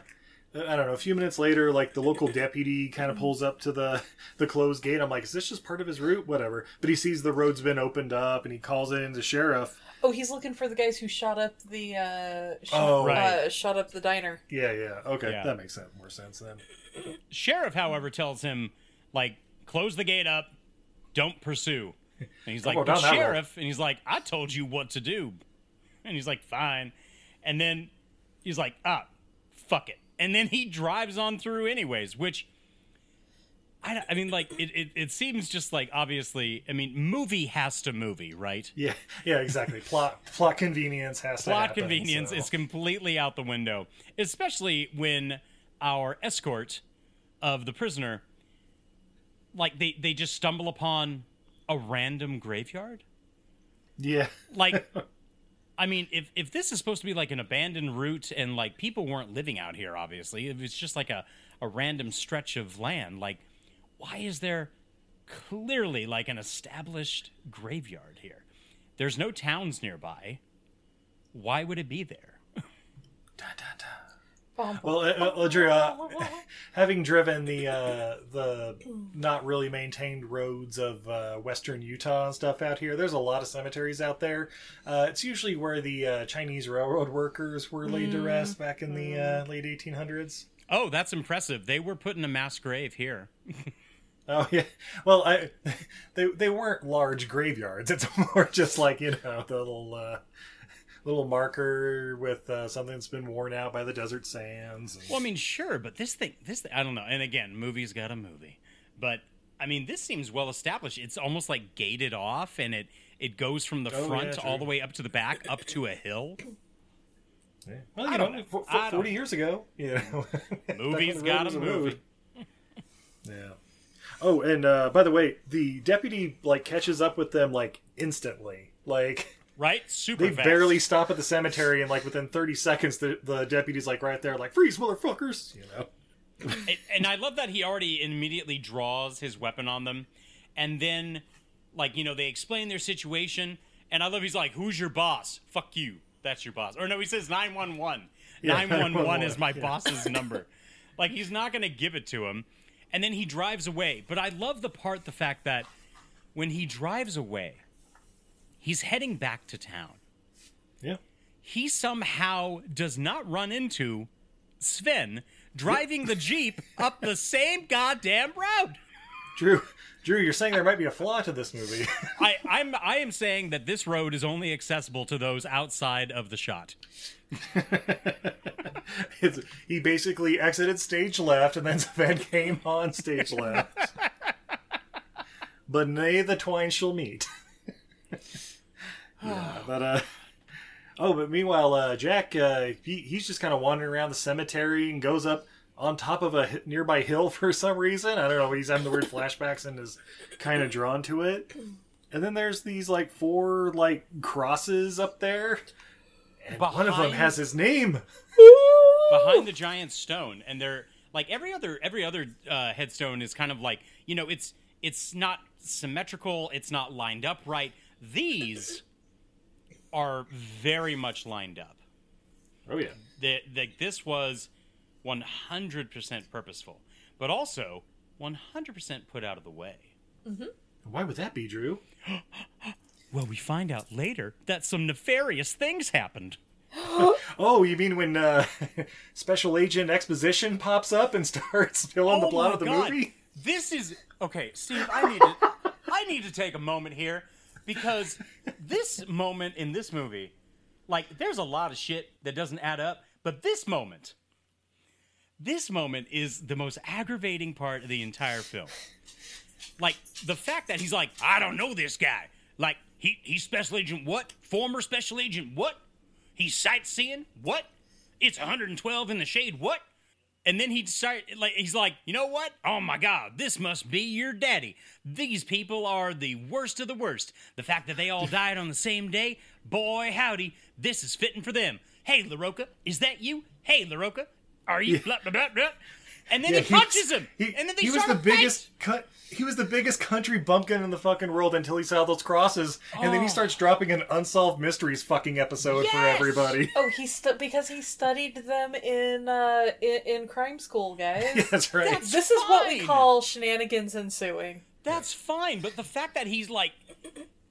I don't know. A few minutes later, like the local deputy kind of pulls up to the the closed gate. I'm like, is this just part of his route? Whatever. But he sees the road's been opened up, and he calls in the sheriff. Oh, he's looking for the guys who shot up the uh, shot, Oh. Right. uh, shot up the diner. Yeah, yeah. Okay, Yeah. that makes sense. More sense then. Sheriff, however, tells him like close the gate up, don't pursue. And he's like, go "But down that road." sheriff, and he's like, I told you what to do. And he's like, fine. And then he's like, ah, fuck it. And then he drives on through anyways, which I, I mean, like it, it, it seems just like obviously. I mean, movie has to movie, right? Yeah, yeah, exactly. plot plot convenience has to plot happen, convenience so- is completely out the window, especially when our escort of the prisoner, like they they just stumble upon a random graveyard. Yeah, Like, I mean, if if this is supposed to be like an abandoned route and like people weren't living out here, obviously, if it's just like a a random stretch of land, like, why is there clearly like an established graveyard here? There's no towns nearby. Why would it be there? Drew, uh, having driven the uh, the not really maintained roads of uh, western Utah and stuff out here, there's a lot of cemeteries out there. Uh, it's usually where the uh, Chinese railroad workers were laid to rest back in the uh, late 1800s. Oh, that's impressive. They were put in a mass grave here. <laughs> Oh yeah, well, I <laughs> they they weren't large graveyards. It's <laughs> more just like you know the little uh, little marker with uh, something that's been worn out by the desert sands. and- Well, I mean, sure, but this thing, this I don't know. And again, movie's got a movie, but I mean, this seems well established. It's almost like gated off, and it it goes from the Oh, front yeah, all the way up to the back, up to a hill. Yeah. Well, you I know, don't know. fo- fo- I don't forty years ago, you know, <laughs> Movie's got a was movie. Yeah. Oh, and uh, by the way, the deputy like catches up with them like instantly. Like Right? Super they fast. barely stop at the cemetery, and like within thirty seconds, the the deputy's like right there, like freeze, motherfuckers. You know. And, and I love that he already immediately draws his weapon on them, and then, like you know, they explain their situation, and I love he's like, "Who's your boss? Fuck you. That's your boss." Or no, he says nine one one. <laughs> Nine one one 911, is my yeah. boss's number. Like he's not going to give it to him, and then he drives away. But I love the part, the fact that when he drives away, he's heading back to town. Yeah. He somehow does not run into Sven driving the Jeep up the same goddamn road. Drew, Drew, you're saying there might be a flaw to this movie. <laughs> I, I'm I am saying that this road is only accessible to those outside of the shot. <laughs> he basically exited stage left, and then <laughs> Sven came on stage left. but nay, the twine shall meet. Yeah, <sighs> but uh, oh, but meanwhile, uh, Jack, uh, he, he's just kind of wandering around the cemetery and goes up on top of a nearby hill <laughs> for some reason. I don't know. He's having the weird flashbacks and is kind of drawn to it. And then there's these like four like crosses up there, and one of them has his name. <laughs> behind the giant stone and they're like every other every other uh, headstone is kind of like you know it's it's not symmetrical it's not lined up right these are very much lined up Oh yeah. the, the, this was 100% purposeful but also 100% put out of the way Why would that be, Drew? <gasps> well we find out later that some nefarious things happened <gasps> Oh, you mean when uh, <laughs> Special Agent Exposition pops up and <laughs> starts filling the Oh plot of the God. movie? This is okay, Steve. I need to. I need to take a moment here because this moment in this movie, like, there's a lot of shit that doesn't add up, but this moment, this moment is the most aggravating part of the entire film. Like the fact that he's like, I don't know this guy. Like he he's special agent what? Former special agent what? He's sightseeing what? It's 112 in the shade what? And then he decided, like, he's like, you know what? Oh my God, this must be your daddy. These people are the worst of the worst. The fact that they all <laughs> died on the same day, boy, howdy, this is fitting for them. Hey, LaRocca, is that you? Hey, LaRocca, are you? Blah, blah, blah, blah. And then Yeah, he punches him. He, and then they he was the a biggest. cut. he was the biggest country bumpkin in the fucking world until he saw those crosses, and then he starts dropping an unsolved mysteries fucking episode for everybody. Oh, he stu- because he studied them in uh in, in crime school, guys. <laughs> Yeah, that's right. That's- This is what we call shenanigans ensuing. That's fine, but the fact that he's like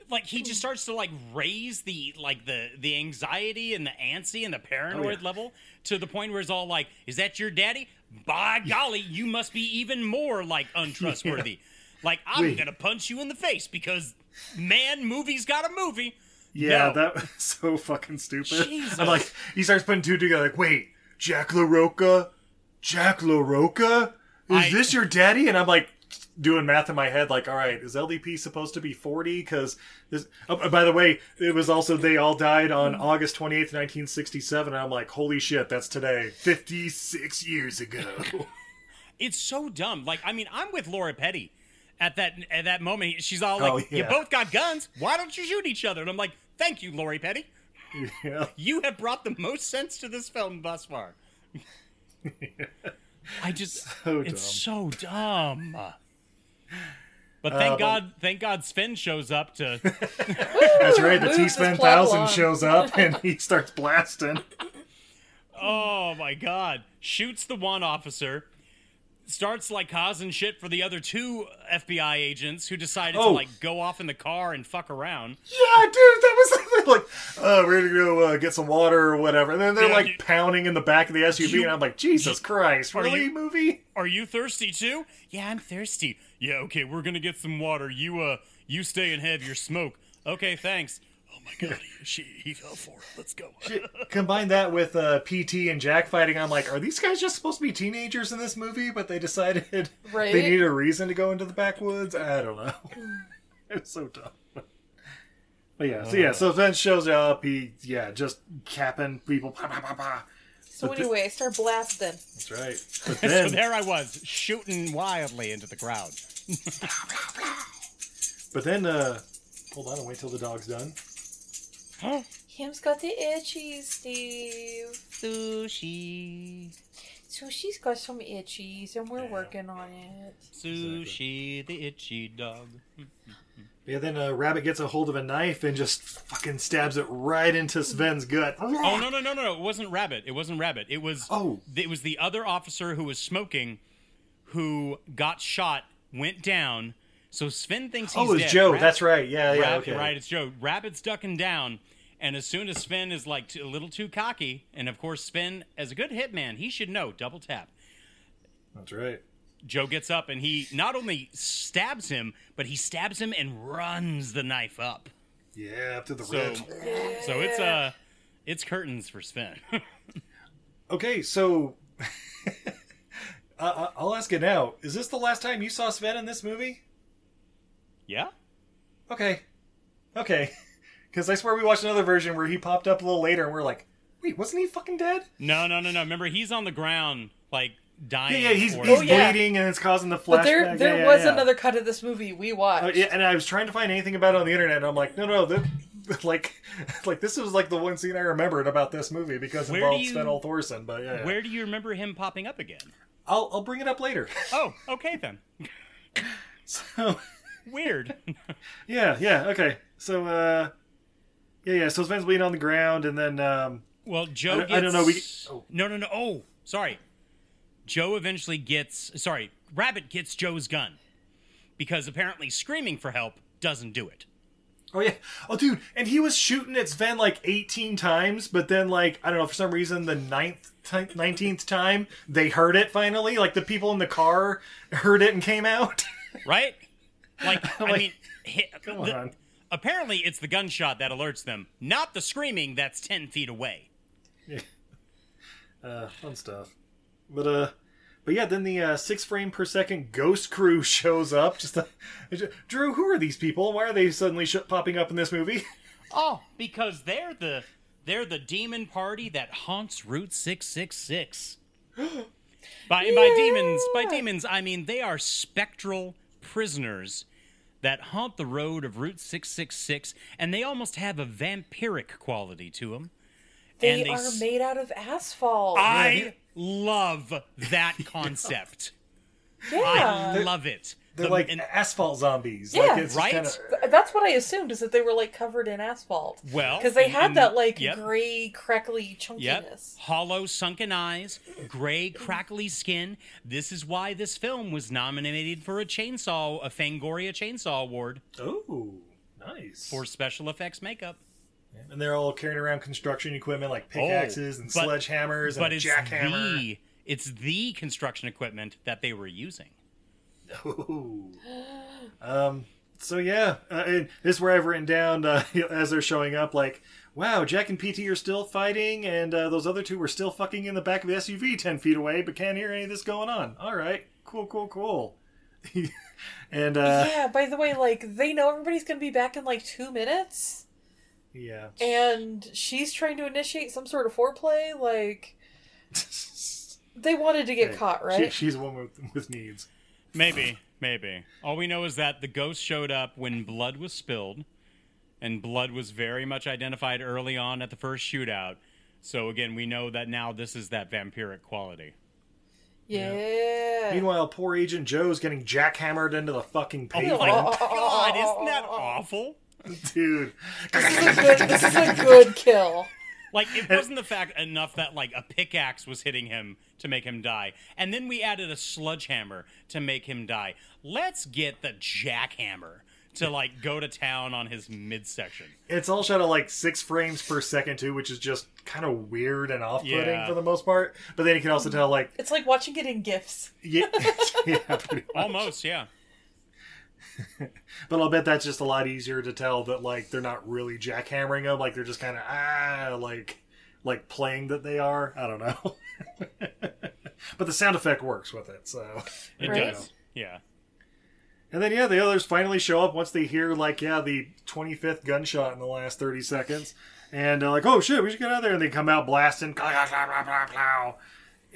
like he just starts to like raise the like the the anxiety and the antsy and the paranoid Oh, yeah. level to the point where it's all like, is that your daddy? By golly, you must be even more like untrustworthy. <laughs> Like I'm Wait. gonna punch you in the face because man, movie's got a movie. Yeah, No. that was <laughs> so fucking stupid. Jesus. I'm like, he starts putting two together. Like, wait, Jack LaRocca, Jack LaRocca, is I- this your daddy? And I'm like, doing math in my head. Like, all right, is LDP supposed to be 40? Because this. Oh, oh, by the way, it was also they all died on August 28th, 1967. And I'm like, holy shit, that's today, 56 years ago. <laughs> It's so dumb. Like, I mean, I'm with Lori Petty at that at that moment. She's all like, Oh, "You both got guns. Why don't you shoot each other?" And I'm like, "Thank you, Lori Petty. yeah. <laughs> You have brought the most sense to this film thus far." <laughs> I just, So it's so dumb. But thank Uh, but- God, thank God, Sven shows up to. <laughs> That's right. The T this Sven plot Thousand along. shows up <laughs> and he starts blasting. Oh my God! Shoots the one officer. Starts like causing shit for the other two FBI agents who decided to Oh. like go off in the car and fuck around. Yeah, dude, that was <laughs> like, uh, we're gonna go uh, get some water or whatever. And then they're Yeah, like you- pounding in the back of the SUV, You- and I'm like, Jesus Christ, Are really, you- movie? Are you thirsty too? Yeah, I'm thirsty. Yeah, okay, we're gonna get some water. You uh, you stay and have your smoke. Okay, thanks. Oh my God, he, she he fell for it. Let's go. Combine that with uh, PT and Jack fighting. I'm like, are these guys just supposed to be teenagers in this movie? But they decided <laughs> Right. they need a reason to go into the backwoods. I don't know. <laughs> it's so dumb. But yeah, so yeah, so Vince shows up. He yeah, just capping people. Pa, pa, pa, pa. So But the- anyway, I start blasting. That's right. <laughs> But so there I was shooting wildly into the crowd. But then, uh, hold on and wait till the dog's done. Kim's got the itchies, Steve. Sushi, So she's got some itchies, and we're working on it. sushi, the itchy dog. Yeah, then a Rabbit gets a hold of a knife and just fucking stabs it right into Sven's gut. Oh no no no no no! It wasn't Rabbit. It wasn't Rabbit. It was Oh. It was the other officer who was smoking, who got shot, went down. So Sven thinks he's Oh, it's dead. Joe. Rab- That's right. Yeah, yeah. Rab- okay. Right, it's Joe. Rabbit's ducking down, and as soon as Sven is like t- a little too cocky, and of course Sven, as a good hitman, he should know double tap. That's right. Joe gets up and he not only stabs him, but he stabs him and runs the knife up. Yeah, up to the So, rib. so it's uh, it's curtains for Sven. <laughs> Okay, so <laughs> I- I'll ask it now. Is this the last time you saw Sven in this movie? yeah. Okay, okay. <laughs> Because I swear we watched another version where he popped up a little later, and we're like, "Wait, wasn't he fucking dead?" No, no, no, no. Remember, he's on the ground, like dying. Yeah, yeah, he's, he's Oh, yeah. bleeding and it's causing the flashback. But there, there yeah, was yeah. another cut of this movie we watched. Oh, yeah, and I was trying to find anything about it on the internet, and I'm like, no, no, that, <laughs> like, like this was like the one scene I remembered about this movie because it Where involved you- Sven Thorsen. But yeah, yeah. Where do you remember him popping up again? I'll I'll bring it up later. <laughs> Oh, okay then. so Weird. <laughs> yeah, yeah, okay. So uh, yeah, yeah. So Sven's bleeding on the ground, and then um, Well, Joe I gets. don't- I don't know, we- oh. No, no, no. Oh, sorry. Joe eventually gets. Sorry, Rabbit gets Joe's gun because apparently screaming for help doesn't do it. Oh yeah. Oh dude, and he was shooting at Sven like 18 times, but then like I don't know for some reason the ninth, ti- nineteenth time they heard it finally. Like the people in the car heard it and came out. <laughs> Right? Like, I mean, Come the- on. apparently it's the gunshot that alerts them, not the screaming that's ten feet away. <laughs> Uh, fun stuff. But uh, but yeah, then the uh, six frame per second Ghost Crew <laughs> shows up. Just uh, Drew, who are these people? Why are they suddenly sh- popping up in this movie? <laughs> Oh, because they're the they're the demon party that haunts Route six six six. <gasps> By by demons, by demons, I mean they are spectral prisoners that haunt the road of Route six six six, and they almost have a vampiric quality to them. they and they are s- made out of asphalt. I love that <laughs> concept. yeah. I love it. They're The- like and- asphalt zombies. Yeah. like, it's Right? Kinda, Th- That's what I assumed is that they were like covered in asphalt. Well, because they and- had and- that like yep. gray, crackly chunkiness. Yep. Hollow, sunken eyes, gray, crackly skin. This is why this film was nominated for a chainsaw, a Fangoria Chainsaw Award oh, nice. for special effects makeup. And they're all carrying around construction equipment like pickaxes and Oh, but- sledgehammers and But a it's jackhammer. the it's the construction equipment that they were using. Ooh. <laughs> Um. So yeah, uh, and this is where I've written down uh, <laughs> as they're showing up, like, wow, Jack and PT are still fighting, and uh, those other two were still fucking in the back of the SUV ten feet away, but can't hear any of this going on. All right, cool, cool, cool. <laughs> and uh, yeah. By the way, like they know everybody's gonna be back in like two minutes, yeah, and she's trying to initiate some sort of foreplay. Like <laughs> they wanted to get Hey, caught, she- right? she's a woman with, with needs. Maybe, maybe. All we know is that the ghost showed up when blood was spilled, and blood was very much identified early on at the first shootout. So again, we know that now this is that vampiric quality. yeah. Meanwhile, poor Agent Joe's getting jackhammered into the fucking Oh pavement, my god, isn't that awful? Dude. this is a good. This is a good kill. Like it wasn't the fact enough that like a pickaxe was hitting him to make him die, and then we added a sledgehammer to make him die. Let's get the jackhammer to like go to town on his midsection. It's all shot at like six frames per second too, which is just kind of weird and off-putting Yeah. for the most part. But then you can also tell, like, It's like watching it in gifs. yeah, <laughs> yeah. <laughs> Almost, yeah. But I'll bet that's just a lot easier to tell that like they're not really jackhammering them, like they're just kind of ah, like like playing that they are. I don't know. <laughs> but the sound effect works with it, so It Right. does. Yeah. And then yeah, the others finally show up once they hear like yeah the twenty fifth gunshot in the last thirty seconds, and they're like oh shit we should get out of there, and they come out blasting,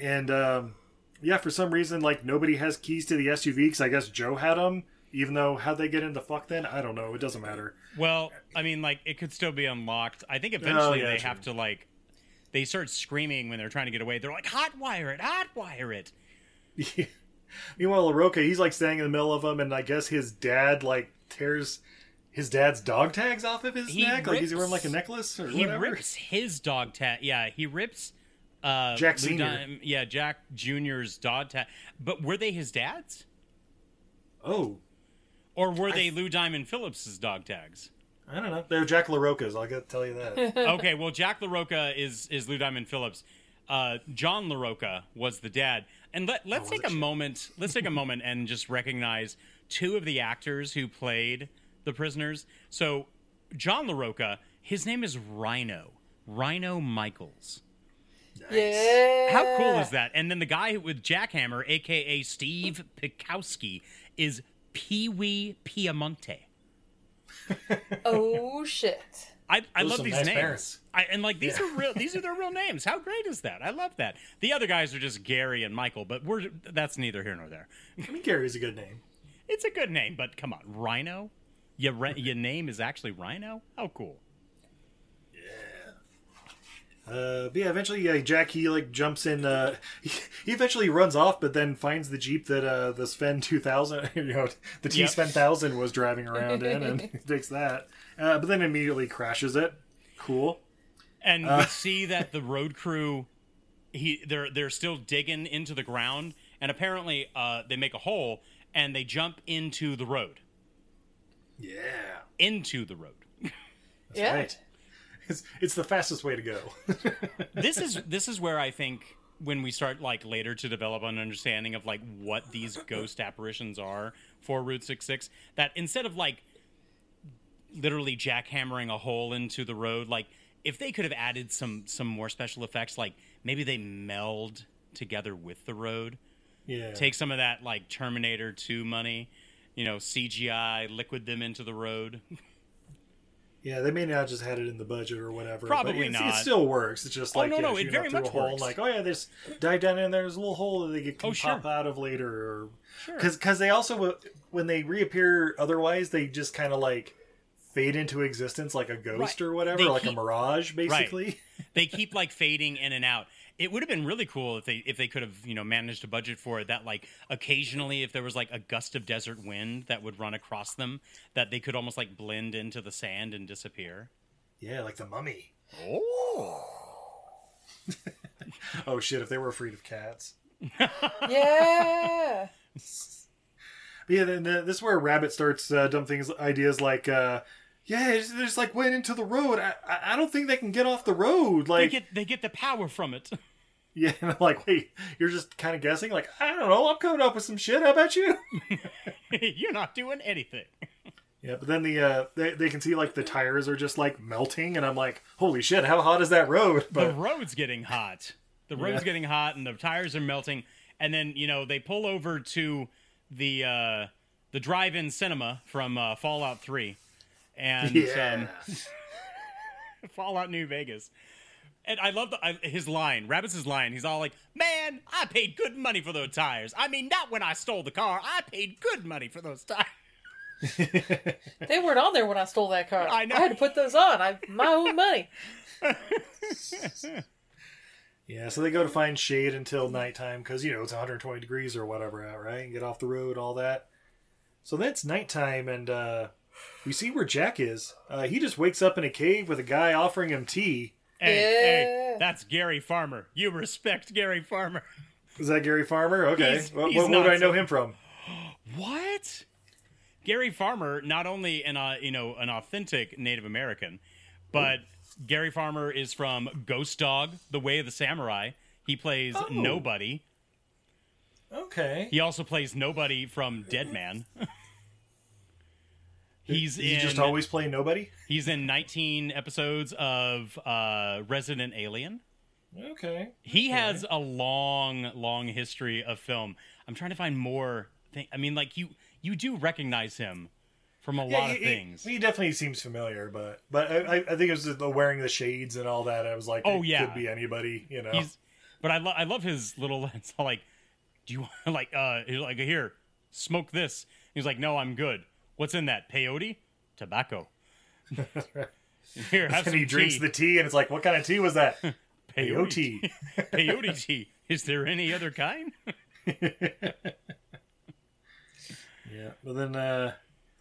and um, yeah for some reason like nobody has keys to the SUV because I guess Joe had them, even though how'd they get into fuck then I don't know it doesn't matter. Well, I mean, like it could still be unlocked. I think eventually yeah, they true. have to like they start screaming when they're trying to get away. They're like, "Hotwire it! Hotwire it!" <laughs> Meanwhile, LaRocca, he's like standing in the middle of them, and I guess his dad like tears his dad's dog tags off of his He neck, like he's rips- wearing like a necklace or He whatever. rips his dog tag. Yeah, he rips. Uh, Jack Senior. Yeah, Jack Junior's dog tag. But were they his dad's, Oh, or were they Lou Diamond Phillips's dog tags? I don't know. They're Jack LaRocca's. I'll get tell you that. <laughs> okay, well, Jack LaRocca is is Lou Diamond Phillips. Uh, John LaRocca was the dad, and let let's was take it? a moment. Let's take a moment and just recognize two of the actors who played the prisoners. So, John LaRocca, his name is Rhino, Rhino Michaels. Yeah. How cool is that? And then the guy with Jackhammer, aka Steve Pikowski, is Pee Wee Piemonte. <laughs> Oh shit. I, I Those love these nice names. parents. I, and like these Yeah. are real. These are their real names. How great is that? I love that. The other guys are just Gary and Michael, but we're that's neither here nor there. I mean, Gary's a good name. It's a good name, but come on, Rhino. Your re- your name is actually Rhino. How cool. Uh, but yeah, eventually, yeah, Jack he like jumps in. Uh, he, <laughs> he eventually runs off, but then finds the jeep that uh, the Sven two thousand, <laughs> you know, the T Yep. Sven thousand was driving around in, and he <laughs> takes that. Uh, but then immediately crashes it. Cool. And Uh. we see that the road crew, he they're they're still digging into the ground, and apparently uh, they make a hole and they jump into the road, Yeah, into the road. that's Yeah. right. It's it's the fastest way to go. <laughs> this is this is where I think when we start like later to develop an understanding of like what these ghost apparitions are for Route 66 that instead of like literally jackhammering a hole into the road like if they could have added some some more special effects like maybe they meld together with the road. Yeah, take some of that like Terminator 2 money you know CGI liquid them into the road <laughs> yeah. They may not just had it in the budget or whatever. Probably but not. It still works. It's just Oh, like no, yeah, no, it very much a hole, works. Like oh yeah, there's dive down in there. There's a little hole that they can Oh, sure. pop out of later, or Sure. because they also when they reappear otherwise they just kind of like fade into existence like a ghost Right. or whatever They like a mirage basically <laughs> they keep like fading in and out. It would have been really cool if they if they could have you know managed a budget for it that like occasionally if there was like a gust of desert wind that would run across them that they could almost like blend into the sand and disappear. yeah like the mummy Oh, <laughs> oh shit if they were afraid of cats <laughs> Yeah. <laughs> but yeah then uh, this is where rabbit starts uh, dumb things ideas like uh yeah it's- they just like went into the road I, I don't think they can get off the road Like they get they get the power from it. <laughs> yeah <laughs> and I'm like wait you're just kind of guessing like i don't know i'm coming up with some shit how about you <laughs> You're not doing anything. Yeah, but then the uh, they, they can see like the tires are just like melting, and I'm like, holy shit, how hot is that road? the road's getting hot. The road's Yeah. getting hot, and the tires are melting. And then you know they pull over to the uh, the drive-in cinema from uh, Fallout Three, and yeah, um, <laughs> Fallout New Vegas. And I love the, I, his line, Rabbit's line. He's all like, "Man, I paid good money for those tires. I mean, not when I stole the car. I paid good money for those tires." <laughs> They weren't on there when I stole that car. I know. I had to put those on. I my own money. <laughs> yeah. So they go to find shade until nighttime because you know it's 120 degrees or whatever out, right? And get off the road, all that. So that's nighttime, and uh, we see where Jack is. Uh, he just wakes up in a cave with a guy offering him tea. Hey, hey, that's Gary Farmer. You respect Gary Farmer. Is that Gary Farmer? Okay, He's- what, he's what, what do I know so- him from? What? Gary Farmer, not only an uh, you know an authentic Native American, but Gary Farmer is from Ghost Dog: The Way of the Samurai. He plays Oh. Nobody. Okay, He also plays Nobody from Dead Man. <laughs> he's Does he in just always play nobody. he's in 19 episodes of uh, Resident Alien. Okay, He has a long, long history of film. I'm trying to find more. Thing. I mean, like you, you do recognize him from a lot he, of things. He, definitely seems familiar, but but I, I- think it was the wearing the shades and all that. I was like, Oh, it yeah. could be anybody, you know. He's, but I, lo- I love his little. <laughs> Like, do you want <laughs> like uh? He's like, here, smoke this. He's like, no, I'm good. What's in that peyote? Tobacco. Here, have <laughs> and some he drinks tea. the tea, and it's like, what kind of tea was that? <laughs> peyote <laughs> peyote tea. Is there any other kind? yeah, but then uh,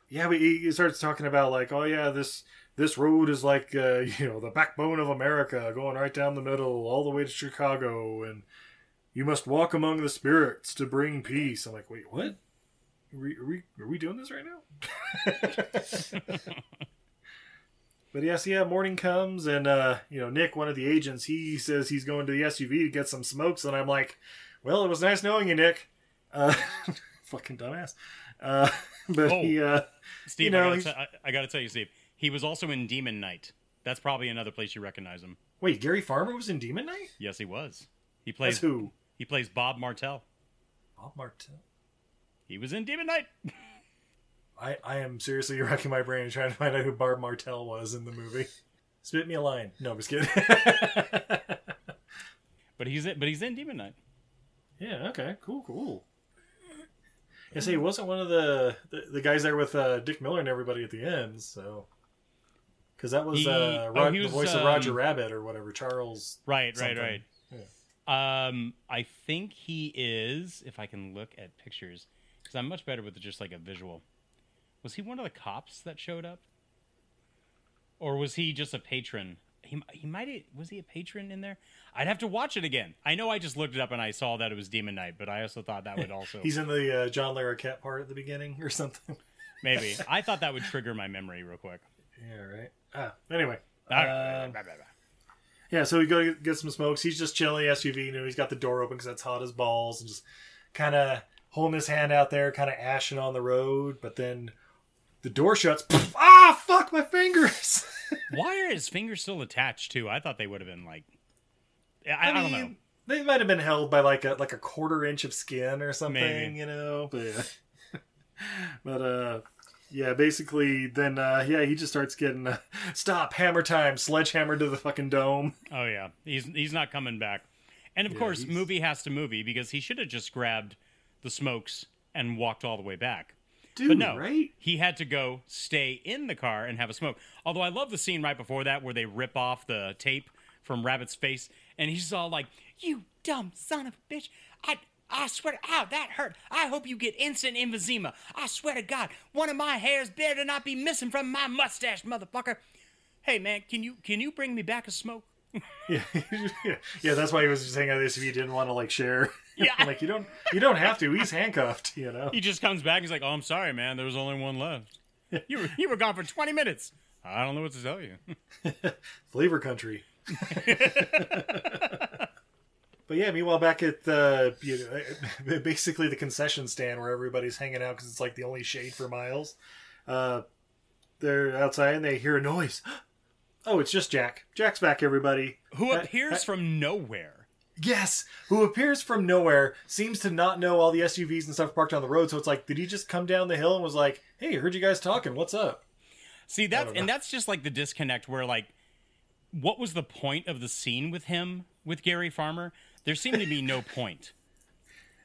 yeah, but he, he starts talking about like, oh yeah, this this road is like uh, you know the backbone of America, going right down the middle, all the way to Chicago, and you must walk among the spirits to bring peace. I'm like, wait, what? Are we are we, are we doing this right now? <laughs> But yes, yeah, morning comes and uh, you know, Nick, one of the agents, he says he's going to the SUV to get some smokes, and I'm like, Well, it was nice knowing you, Nick. Uh <laughs> fucking dumbass. Uh <laughs> but Oh. he uh Steve, You know, I, gotta t- I, I gotta tell you, Steve, he was also in Demon Knight. That's probably another place you recognize him. wait, Gary Farmer was in Demon Knight? Yes, he was. He That's plays. who? He plays Bob Martel. Bob Martel. He was in Demon Knight. <laughs> I, I am seriously <laughs> racking my brain trying to find out who Barb Martell was in the movie. Spit me a line. No, I'm just kidding. <laughs> But he's in, but he's in Demon Knight. yeah. Okay. Cool. Cool. Yeah. See, he wasn't one of the the, the guys there with uh, Dick Miller and everybody at the end. So. Because that was He- uh, oh, Rod, the was, voice of Roger um, Rabbit or whatever, Charles. Right, something. right, right. Um, I think he is. If I can look at pictures, because I'm much better with just like a visual. Was he one of the cops that showed up, or was he just a patron? He he might was he a patron in there? I'd have to watch it again. I know I just looked it up and I saw that it was Demon Knight, but I also thought that would <laughs> also He's in the uh, John Larroquette part at the beginning or something. <laughs> maybe. <laughs> I thought that would trigger my memory real quick. Yeah. Right. Ah. Anyway. All right. Um, Yeah, so we go get- get some smokes. He's just chilling in the SUV. You know, he's got the door open because that's hot as balls, and just kind of holding his hand out there, kind of ashing on the road. But then the door shuts. ah, fuck my fingers. <laughs> Why are his fingers still attached too? I thought they would have been like. I, I, don't know. They might have been held by like a like a quarter inch of skin or something, Maybe. you know. But yeah. <laughs> but uh, yeah, basically, then uh, yeah, he just starts getting uh, stop hammer time, sledgehammer to the fucking dome. <laughs> Oh yeah, he's he's not coming back. And of Yeah, course, he's- movie has to movie because he should have just grabbed the smokes and walked all the way back. Dude, but no, right? he had to go stay in the car and have a smoke. Although I love the scene right before that where they rip off the tape from Rabbit's face, and he's all like, "You dumb son of a bitch! I." I swear, ow, that hurt. I hope you get instant emphysema. I swear to God, one of my hairs better not be missing from my mustache, motherfucker. Hey man, can you can you bring me back a smoke? Yeah, <laughs> yeah. That's why he was just hanging out this if he didn't want to like share. Yeah. <laughs> like you don't, you don't have to. He's handcuffed. You know. He just comes back. He's like, "Oh, I'm sorry, man. There was only one left. <laughs> You were you were gone for 20 minutes. I don't know what to tell you." Flavor country. but yeah, meanwhile, back at the you know, basically the concession stand where everybody's hanging out because it's like the only shade for miles. Uh, they're outside and they hear a noise. Oh, it's just Jack. Jack's back, everybody. Who Uh, appears uh, from nowhere. Yes, who appears from nowhere, seems to not know all the SUVs and stuff parked on the road. So it's like, did he just come down the hill and was like, "Hey, I heard you guys talking. What's up?" See, that's and that's just like the disconnect where like, what was the point of the scene with him with Gary Farmer? There seemed to be no <laughs> point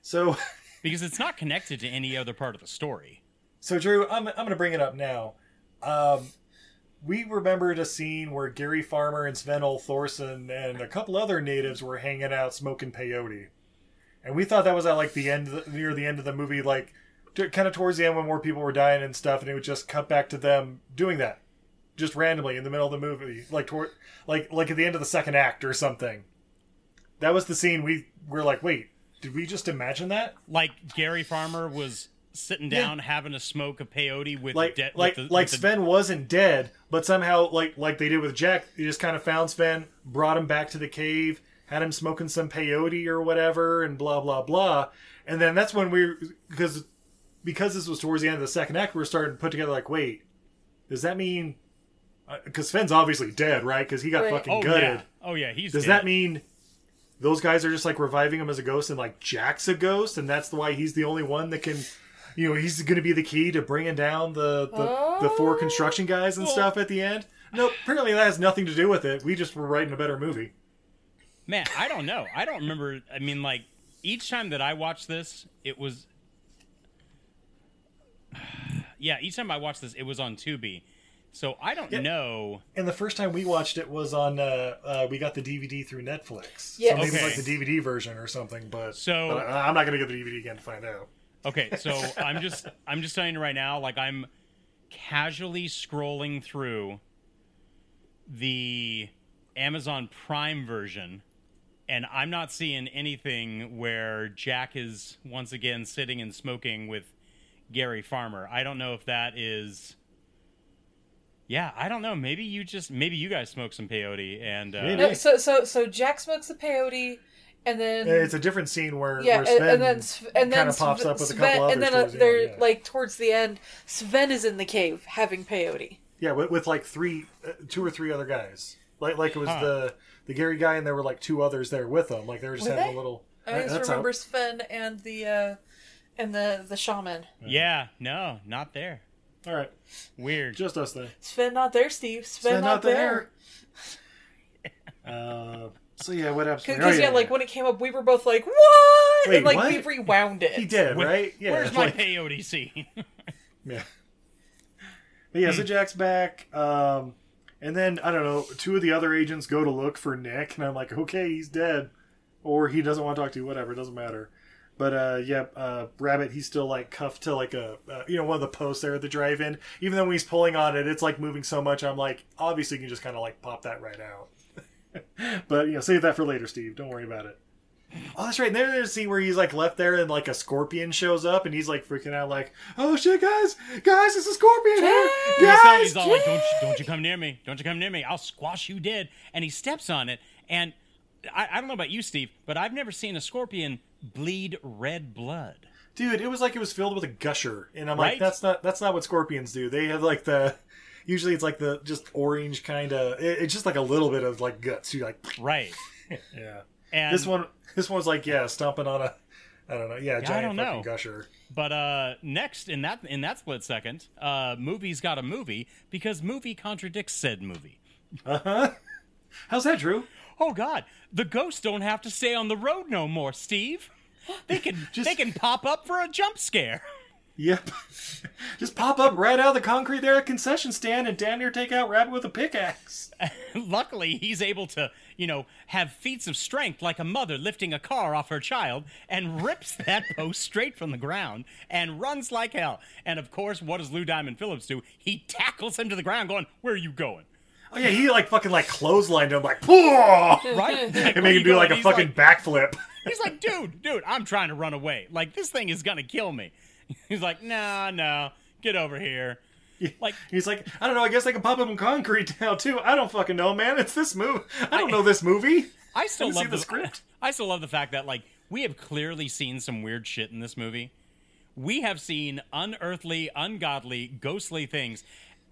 So, <laughs> because it's not connected to any other part of the story. so Drew, I'm I'm going to bring it up now. Um, we remembered a scene where Gary Farmer and Sven Ole Thorsen and a couple other natives were hanging out smoking peyote, and we thought that was at like the end, the, near the end of the movie, like kind of towards the end when more people were dying and stuff, and it would just cut back to them doing that, just randomly in the middle of the movie, like toward, like like at the end of the second act or something. That was the scene we were like, wait, did we just imagine that? Like Gary Farmer was sitting Yeah. down having a smoke of peyote with like de- like with the, like with the- Sven wasn't dead, but somehow like like they did with Jack, they just kind of found Sven, brought him back to the cave, had him smoking some peyote or whatever, and blah blah blah. And then that's when we because because this was towards the end of the second act, we are starting to put together like, wait, does that mean? Uh, because Sven's obviously dead, right? Because he got Right. fucking oh gutted. yeah, oh yeah, he's Does dead. that mean those guys are just like reviving him as a ghost and like Jack's a ghost and that's why he's the only one that can you know, he's going to be the key to bringing down the the, the four construction guys and stuff at the end. No, apparently that has nothing to do with it. We just were writing a better movie. Man, I don't know. I don't remember. I mean, like each time that I watched this, it was. <sighs> Yeah, each time I watched this, it was on Tubi. So I don't Yeah. know. And the first time we watched it was on uh, uh we got the DVD through Netflix. Yes. So maybe Okay. like the DVD version or something, but So- but I- I'm not going to get the DVD again to find out. Okay, so I'm just I'm just telling you right now, like I'm casually scrolling through the Amazon Prime version, and I'm not seeing anything where Jack is once again sitting and smoking with Gary Farmer. I don't know if that is. Yeah, I don't know. Maybe you just maybe you guys smoke some peyote and uh, No, so so so Jack smokes the peyote, and then It's a different scene where, yeah, where and, Sven and then and then kind of pops up with a Sven- couple others and then uh, the they're end, yeah. like towards the end, Sven is in the cave having peyote. Yeah, with, with like three, uh, two or three other guys. Like like it was Huh. the the Gary guy, and there were like two others there with them. Like they were just Were having they? a little. I just remember how- Sven and the uh and the the shaman. yeah, no, not there. All right, Weird. just us then. Sven not there, Steve. Sven, Sven not, not there. <laughs> Uh, so yeah, what happens? Because Oh, yeah, like when it came up, we were both like, "What?" Wait, and like what? we rewound it. he did, Where- right? Yeah. Where's my like- peyote scene? <laughs> Yeah. But yeah, so Jack's back. Um, and then, I don't know, two of the other agents go to look for Nick, and I'm like, okay, he's dead. Or he doesn't want to talk to you, whatever, it doesn't matter. But uh, yeah, uh, Rabbit, he's still like cuffed to like a, uh, you know, one of the posts there at the drive in. Even though when he's pulling on it, it's like moving so much, I'm like, obviously you can just kind of like pop that right out. But, you know, save that for later, Steve. Don't worry about it. Oh, that's right. And there's a scene where he's like left there, and like a scorpion shows up, and he's like freaking out, like, "Oh shit, guys, guys, it's a scorpion here, He's all, guys!" he's all like, "Don't you, don't you come near me! Don't you come near me! I'll squash you dead!" And he steps on it, and I, I don't know about you, Steve, but I've never seen a scorpion bleed red blood. Dude, it was like it was filled with a gusher, and I'm like, "That's not that's not what scorpions do. They have like the." Usually it's like the just orange kind of. It, it's just like a little bit of like guts. You like, <laughs> Right. yeah. And This one, this one's like, yeah, stomping on a, I don't know, yeah, giant don't know. fucking gusher. But uh, next in that in that split second, uh, movie's got a movie because movie contradicts said movie. Uh huh. How's that, Drew? Oh God, the ghosts don't have to stay on the road no more, Steve. They can <laughs> Just- they can pop up for a jump scare. Yep. <laughs> just pop up right out of the concrete there at concession stand, and damn near take out Rabbit with a pickaxe. <laughs> Luckily, he's able to, you know, have feats of strength like a mother lifting a car off her child and <laughs> rips that post straight from the ground and runs like hell. And of course, what does Lou Diamond Phillips do? He tackles him to the ground, going, "Where are you going?" Oh yeah, he like fucking like clotheslined him like, "Whoa!" Right? Like, and make him do like a going? He's fucking backflip. He's like, dude, dude, I'm trying to run away. Like, this thing is gonna kill me. <laughs> He's like, no, no, get over here. Like, He's like, I don't know. I guess I can pop up in concrete now too. I don't fucking know, man. It's this movie. I don't know this movie. I still love see the script. <laughs> I still love the fact that like we have clearly seen some weird shit in this movie. We have seen unearthly, ungodly, ghostly things,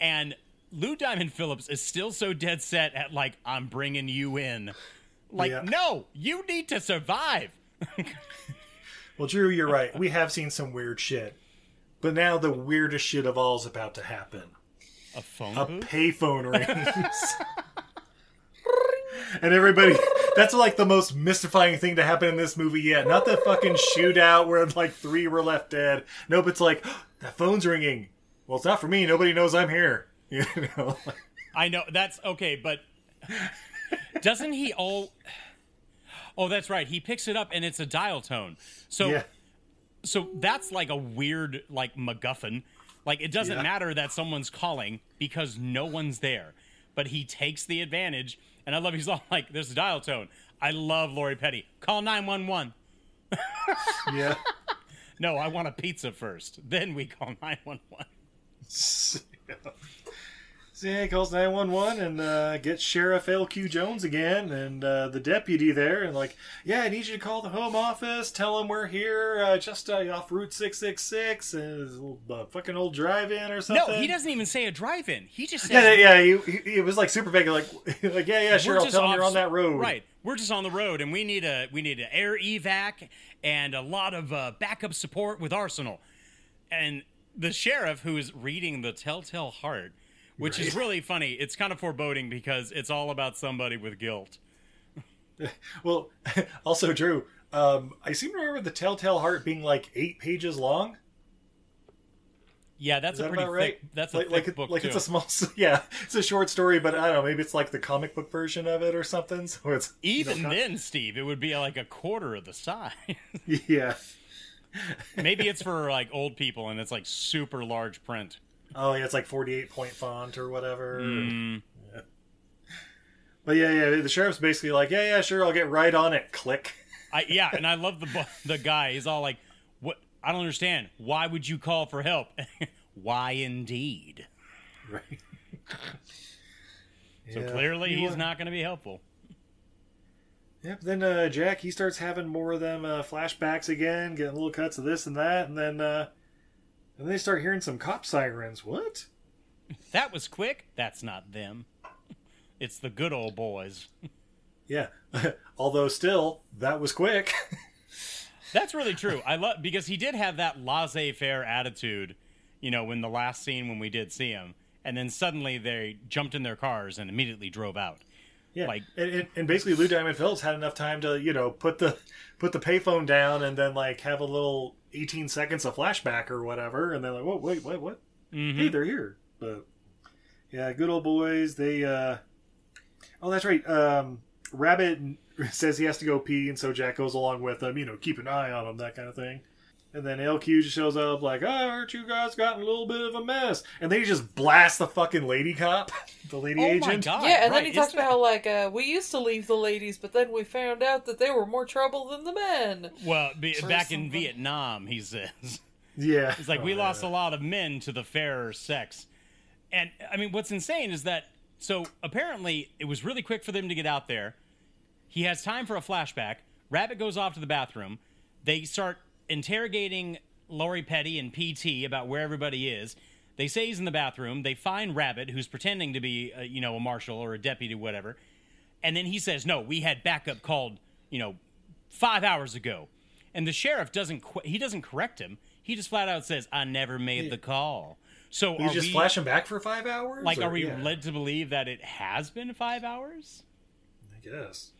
and Lou Diamond Phillips is still so dead set at like I'm bringing you in. Like, Yeah. no, you need to survive. <laughs> Well, Drew, you're right. We have seen some weird shit, but now the weirdest shit of all is about to happen. A phone A payphone <laughs> rings. And everybody, that's like the most mystifying thing to happen in this movie yet. Not the fucking shootout where like three were left dead. Nope, it's like, <gasps> that phone's ringing. Well, it's not for me. Nobody knows I'm here. <laughs> You know? I know that's okay, but doesn't he all? Oh, that's right. He picks it up and it's a dial tone. So, yeah. so that's like a weird like MacGuffin. Like it doesn't Yeah. matter that someone's calling because no one's there, but he takes the advantage. And I love he's all like, "There's a dial tone." I love Lori Petty. Call nine one one. <laughs> Yeah. <laughs> No, I want a pizza first. Then we call nine one one. <laughs> He calls 911 and uh, gets Sheriff L.Q. Jones again and uh, the deputy there and like, yeah, I need you to call the home office, tell them we're here uh, just uh, off Route 666 and a little uh, fucking old drive-in or something. No, he doesn't even say a drive-in. He just says, Yeah, yeah, yeah. He, he, it was like super vague, like, <laughs> like yeah, yeah, sure. I'll tell them you're on that road. Right. We're just on the road, and we need a we need an air evac and a lot of uh, backup support with Arsenal. And the sheriff, who is reading the Telltale Heart, which is really funny. It's kind of foreboding because it's all about somebody with guilt. <laughs> Well, <laughs> also, Drew, um, I seem to remember the Telltale Heart being like eight pages long. Yeah, that's Is a pretty right? thick. That's a like, thick like, book like too. it's a small, <laughs> yeah, it's a short story, but I don't know, maybe it's like the comic book version of it or something. So it's you know, Even then, Steve, it would be like a quarter of the size. yeah. Maybe it's for like old people, and it's like super large print. Oh yeah, it's like forty-eight point font or whatever. Mm. Yeah. But yeah, yeah, the sheriff's basically like, yeah, yeah, sure, I'll get right on it. Click. <laughs> I yeah, and I love the the guy. He's all like, "What? I don't understand. Why would you call for help? <laughs> Why indeed? Right. So Yeah. clearly, he's not going to be helpful. Yep. Then uh, Jack he starts having more of them uh, flashbacks again, getting little cuts of this and that, and then uh, and they start hearing some cop sirens. What? <laughs> That was quick. That's not them. <laughs> It's the good old boys. <laughs> Yeah. Although still, that was quick. That's really true. I love because he did have that laissez-faire attitude, you know, when the last scene when we did see him, and then suddenly they jumped in their cars and immediately drove out. Yeah, Like- and, and, and basically Lou Diamond Phillips had enough time to you know put the put the payphone down and then like have a little eighteen seconds of flashback or whatever, and they're like, "Whoa, wait, wait, what? Mm-hmm. Hey, they're here." But yeah, good old boys. They uh oh, that's right. Um, Rabbit <laughs> says he has to go pee, and so Jack goes along with him. You know, keep an eye on him, that kind of thing. And then LQ just shows up like, I heard you guys got in a little bit of a mess. And then he just blasts the fucking lady cop, <laughs> the lady Oh agent. my god! yeah, and then he talks isn't about how like uh, we used to leave the ladies, but then we found out that they were more trouble than the men. Well, be, Or back in. Vietnam, he says. Yeah. It's like Oh, we yeah. lost a lot of men to the fairer sex. And I mean, what's insane is that so apparently it was really quick for them to get out there. He has time for a flashback. Rabbit goes off to the bathroom. They start interrogating Lori Petty and PT about where everybody is. They say he's in the bathroom. They find Rabbit, who's pretending to be, uh, you know, a marshal or a deputy, whatever. And then he says, "No, we had backup called, you know, five hours ago." And the sheriff doesn't qu- he doesn't correct him. He just flat out says, "I never made the call." So You are just we flash him back for five hours? like or- are we yeah, led to believe that it has been five hours? I guess.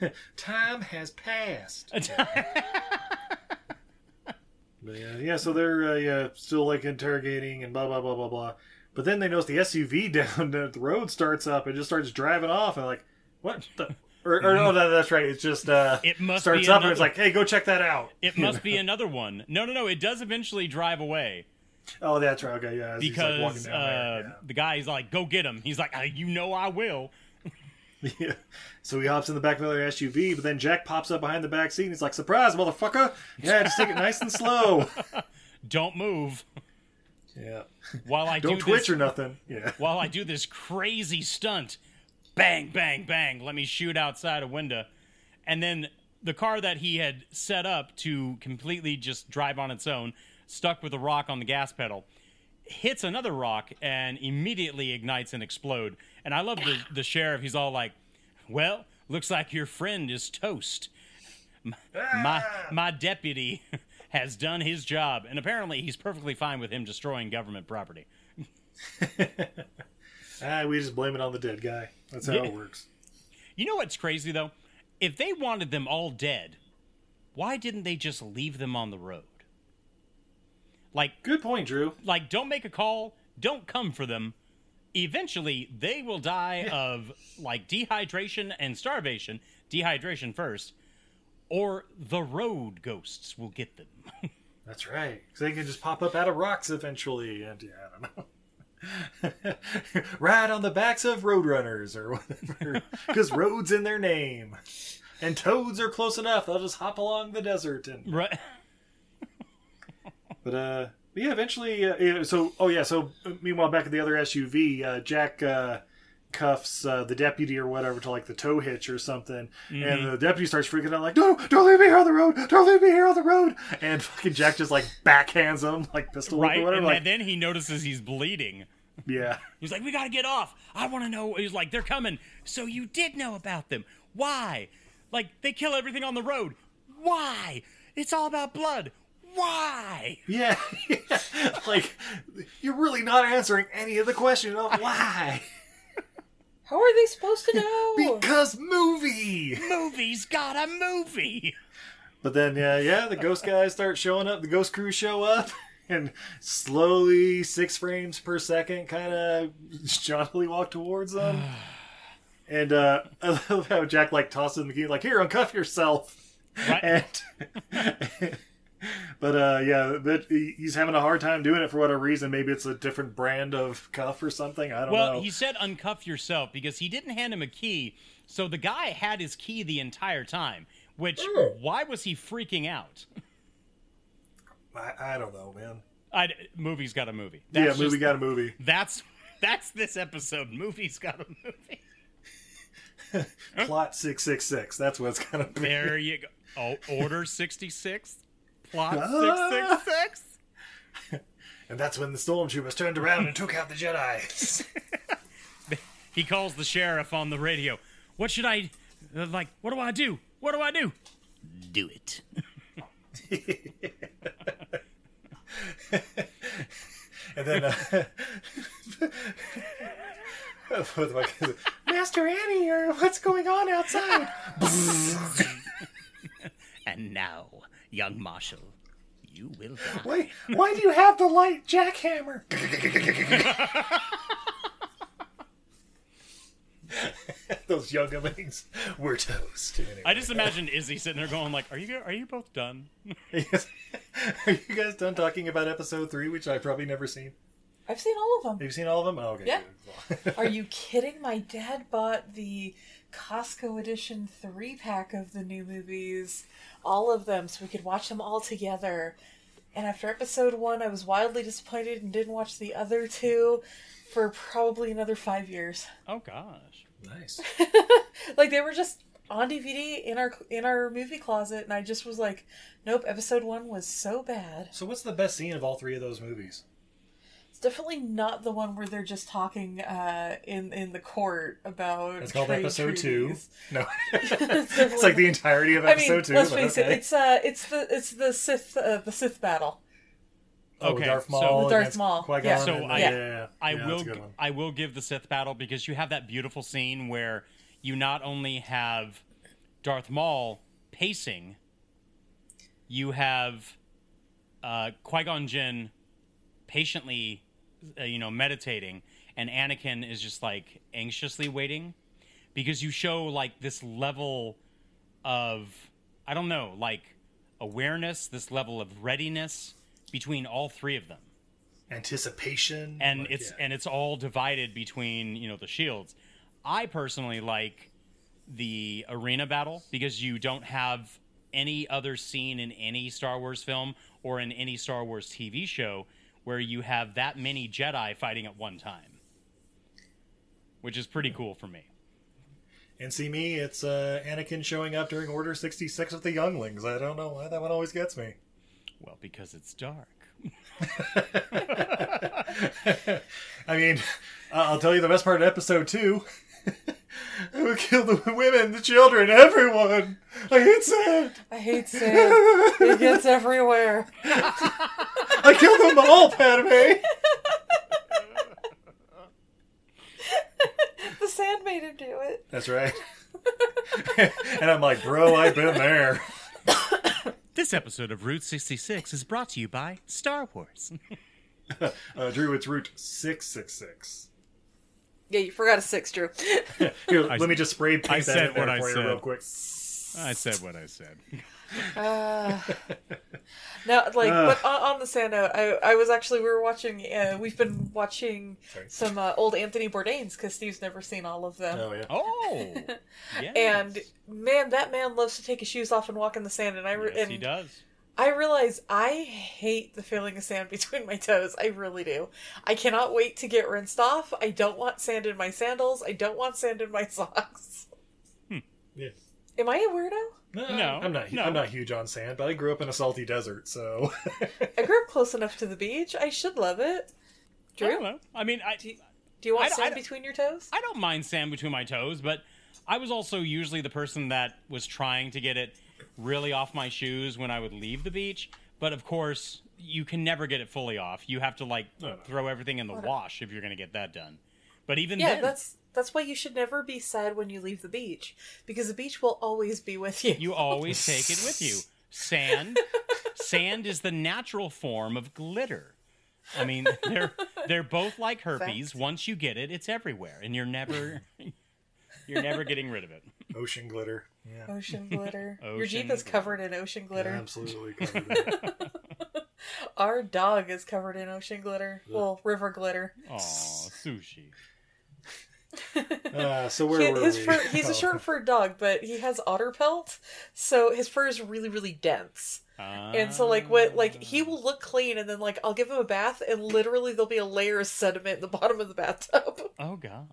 <laughs> Time has passed. <laughs> But yeah, yeah, so they're uh, yeah still like interrogating and blah blah blah blah blah. But then they notice the SUV <laughs> down the road starts up and just starts driving off and like what the or, or no that, that's right it's just uh It must starts be up and it's like hey go check that out. It must be <laughs> another one. No, no, no. It does eventually drive away Oh that's right okay yeah he's, like, because uh, there, the guy's like, "Go get him." He's like, "You know I will." Yeah. So he hops in the back of the SUV, but then Jack pops up behind the back seat and he's like surprise motherfucker yeah just take it nice and slow <laughs> Don't move yeah while I don't do twitch this, or nothing yeah <laughs> while I do this crazy stunt. Bang, bang, bang. Let me shoot outside a window. And then the car that he had set up to completely just drive on its own, stuck with a rock on the gas pedal, hits another rock and immediately ignites and explode. And I love the, the sheriff. He's all like, well, looks like your friend is toast. My, my deputy <laughs> has done his job. And apparently he's perfectly fine with him destroying government property. <laughs> ah we just blame it on the dead guy that's how Yeah. it works. You know what's crazy though? If they wanted them all dead, why didn't they just leave them on the road? Like Good point, Drew. like don't make a call, don't come for them. Eventually they will die of like dehydration and starvation, dehydration first, or the road ghosts will get them. <laughs> That's right. 'Cause they can just pop up out of rocks eventually, and yeah, I don't know. <laughs> Ride on the backs of roadrunners or whatever, <laughs> because roads in their name, and toads are close enough. They'll just hop along the desert. And right. but uh, but yeah, eventually. Uh, so oh yeah. So uh, meanwhile, back at the other SUV, uh, Jack uh, cuffs uh, the deputy or whatever to like the tow hitch or something, and the deputy starts freaking out like, "No, don't leave me here on the road! Don't leave me here on the road!" And fucking Jack just like backhands him like pistol Right. or whatever. And like, then he notices he's bleeding. yeah. He's like, we gotta get off. I wanna know. He's like, they're coming. So you did know about them. Why? Like, they kill everything on the road. Why? It's all about blood. Why? <laughs> Yeah, like you're really not answering any of the question of why. How are they supposed to know? <laughs> Because movie. Movie's got a movie. But then, yeah, yeah, the ghost guys start showing up. The ghost crew show up, <laughs> and slowly, six frames per second, kind of jauntily walk towards them. <sighs> And uh, I love how Jack like tosses the key, like, "Here, uncuff yourself." Right. And but uh, yeah, but he's having a hard time doing it for whatever reason. Maybe it's a different brand of cuff or something. I don't Well, know. Well, he said uncuff yourself because he didn't hand him a key. So the guy had his key the entire time. Which, why was he freaking out? I, I don't know, man. I, movie's got a movie. yeah, That's movie just- got a movie. That's that's this episode. Movie's got a movie. <laughs> Plot six six six. That's what it's gonna be. There you go. Oh, Order 66, Plot Ah. 666. <laughs> And that's when the stormtroopers turned around and took out the Jedi. <laughs> He calls the sheriff on the radio. What should I, uh, like, what do I do? What do I do? Do it. <laughs> and then uh, what the fuck is it? Master Annie, or what's going on outside? And now, young Marshall, you will die. Why, why do you have the light jackhammer? <laughs> Those younglings were toast. Anyway. I just imagine Izzy sitting there going like, "Are you are you both done?" <laughs> Yes. Are you guys done talking about episode three, which I've probably never seen? I've seen all of them. You've you seen all of them? Oh, okay. Yeah. good. <laughs> Are you kidding? My dad bought the Costco edition three pack of the new movies, all of them, so we could watch them all together. And after episode one, I was wildly disappointed and didn't watch the other two for probably another five years. Oh gosh. nice. <laughs> Like they were just on DVD in our in our movie closet, and I just was like, nope. Episode one was so bad. So, what's the best scene of all three of those movies? It's definitely not the one where they're just talking uh, in in the court about. It's called trade episode two. <laughs> No, <laughs> <laughs> it's like the entirety of I episode mean, two. let's face okay. it. It's uh, it's the it's the Sith uh, the Sith battle. oh, Okay, Darth so- Maul. The Darth Maul, Qui-Gon yeah. So and- I- yeah, yeah, yeah. I Yeah, will a. I will give the Sith battle because you have that beautiful scene where you not only have Darth Maul pacing, you have uh, Qui Gon Jinn patiently, uh, you know, meditating, and Anakin is just like anxiously waiting because you show like this level of I don't know, like awareness, this level of readiness between all three of them Anticipation. and like, it's yeah. and it's all divided between you know the shields. I personally like the arena battle because you don't have any other scene in any Star Wars film or in any Star Wars TV show where you have that many Jedi fighting at one time, which is pretty cool for me. And see me, it's uh, Anakin showing up during Order 66 with the younglings. I don't know why that one always gets me. Well, because it's dark. <laughs> I mean, I'll tell you the best part of episode two. <laughs> I would kill the women, the children, everyone. I hate sand. I hate sand. it gets everywhere. I killed them all, Padme. The sand made him do it. That's right. <laughs> and I'm like, bro, I've been there. This episode of Route 66 is brought to you by Star Wars. <laughs> Uh, Drew, it's Route 666. Yeah, you forgot a six, Drew. <laughs> Here, let me just spray paint I that said in there what I for you said. real quick. I said what I said. <laughs> Now, like, Ugh. but on, on the sand note, I, I was actually we were watching. Uh, we've been watching Sorry. some uh, old Anthony Bourdain's because Steve's never seen all of them. Oh, yeah. Oh, <laughs> yes. And man, that man loves to take his shoes off and walk in the sand. And I re- yes, and he does. I realize I hate the feeling of sand <laughs> between my toes. I really do. I cannot wait to get rinsed off. I don't want sand in my sandals. I don't want sand in my <laughs> socks. Hmm. Yeah. Am I a weirdo? No, No, I'm not. no. I'm not huge on sand, but I grew up in a salty desert, so I grew up <laughs> close enough to the beach. I should love it. I don't Drew, know. I mean, I, do you want I don't- I sand don't- between your toes? I don't mind sand between my toes, but I was also usually the person that was trying to get it really off my shoes when I would leave the beach. But of course, you can never get it fully off. You have to like No, no. throw everything in the wash if you're going to get that done. But even Yeah, then, that's that's why you should never be sad when you leave the beach because the beach will always be with you. you always take it with you. Sand, <laughs> sand is the natural form of glitter. I mean, they're they're both like herpes. Fact. Once you get it, it's everywhere, and you're never <laughs> you're never getting rid of it. ocean glitter. Yeah, Ocean <laughs> glitter. Your Jeep is covered in ocean glitter. absolutely. <laughs> Covered. <laughs> Our dog is covered in ocean glitter. Well, river glitter. Oh, sushi. Uh, so where He- were his we? fur, he's Oh. a short fur dog, but he has otter pelt, so his fur is really, really dense. And so, like, what, like, he ah. will look clean, and then, like, I'll give him a bath, and literally there'll be a layer of sediment in the bottom of the bathtub. Oh God.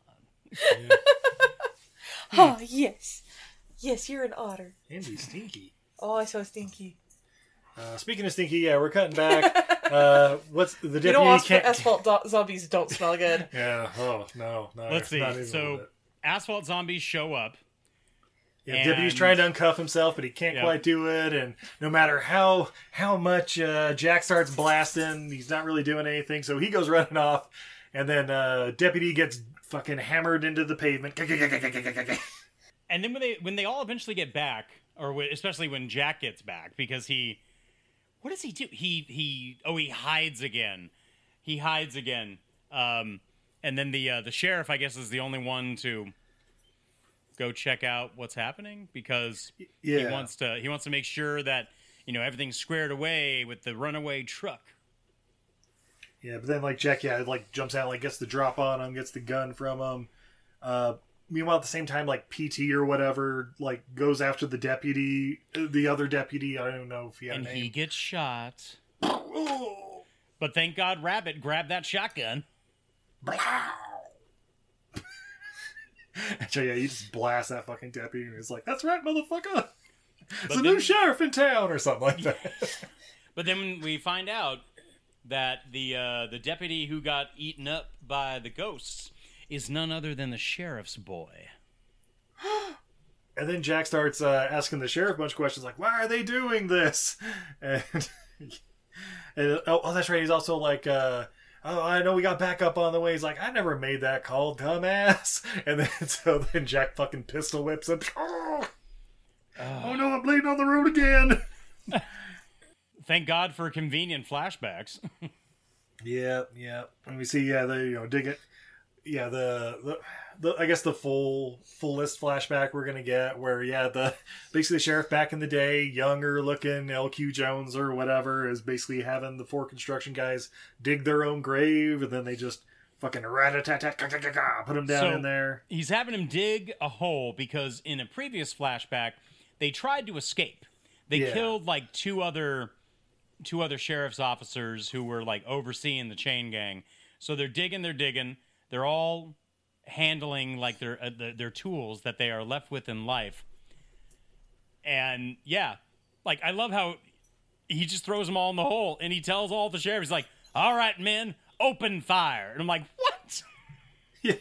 oh, yes. Yes, you're an otter. Andy Stinky. Oh, I so stinky. Uh, speaking of stinky, yeah, we're cutting back. <laughs> Uh, what's the deputy? You know, asphalt, can't... asphalt do- zombies don't smell good. <laughs> Yeah. Oh no. no Let's see. not even a little So, asphalt zombies show up. Yeah, And- deputy's trying to uncuff himself, but he can't Yep. quite do it. And no matter how how much uh, Jack starts blasting, he's not really doing anything. So he goes running off, and then uh, deputy gets fucking hammered into the pavement. And then when they when they all eventually get back, or when, especially when Jack gets back, because he, what does he do? He he oh he hides again. He hides again. Um, and then the uh, the sheriff, I guess, is the only one to go check out what's happening because he wants to he wants to make sure that you know everything's squared away with the runaway truck. Yeah, but then like Jack, yeah, like jumps out, like gets the drop on him, gets the gun from him. Uh, meanwhile, at the same time, like PT or whatever, like goes after the deputy, the other deputy. I don't know if he had and he gets shot. <laughs> But thank God Rabbit grabbed that shotgun. <laughs> so yeah, he just blasts that fucking deputy, and he's like, "That's right, motherfucker! It's a new sheriff in town," or something like that. <laughs> But then we find out that the uh, the deputy who got eaten up by the ghosts is none other than the sheriff's boy. <gasps> and then Jack starts uh, asking the sheriff a bunch of questions, like, "Why are they doing this?" <laughs> And, and oh, oh, that's right. He's also like. Uh, Oh, I know we got backup on the way. He's like, I never made that call, dumbass. <laughs> And then <laughs> so then Jack fucking pistol whips him. Oh, <sighs> oh no, I'm bleeding on the road again. Thank God for convenient flashbacks. Yeah, yeah. And we see, yeah, they you know, dig it. Yeah, the, the the I guess the full full list flashback we're gonna get where yeah the basically the sheriff back in the day, younger looking LQ Jones or whatever, is basically having the four construction guys dig their own grave and then they just fucking rat a tat tat put him down So- in there. He's having him dig a hole because in a previous flashback they tried to escape. They Yeah. killed like two other two other sheriff's officers who were like overseeing the chain gang. So they're digging, they're digging. They're all handling like their uh, their, their tools that they are left with in life. And yeah, like I love how he just throws them all in the hole and he tells all the sheriffs like, "All right, men, open fire." And I'm like, "What? <laughs> Yeah.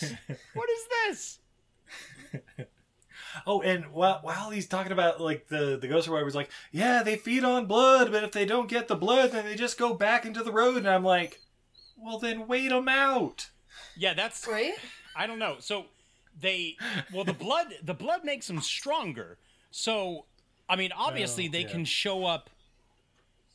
<laughs> what is this?" <laughs> Oh, and while while he's talking about like the the ghost he's like, yeah, they feed on blood, but if they don't get the blood, then they just go back into the road. And I'm like, well, then wait them out. Yeah, that's Right? I don't know. So they well the blood the blood makes them stronger. So I mean obviously Oh, they yeah. can show up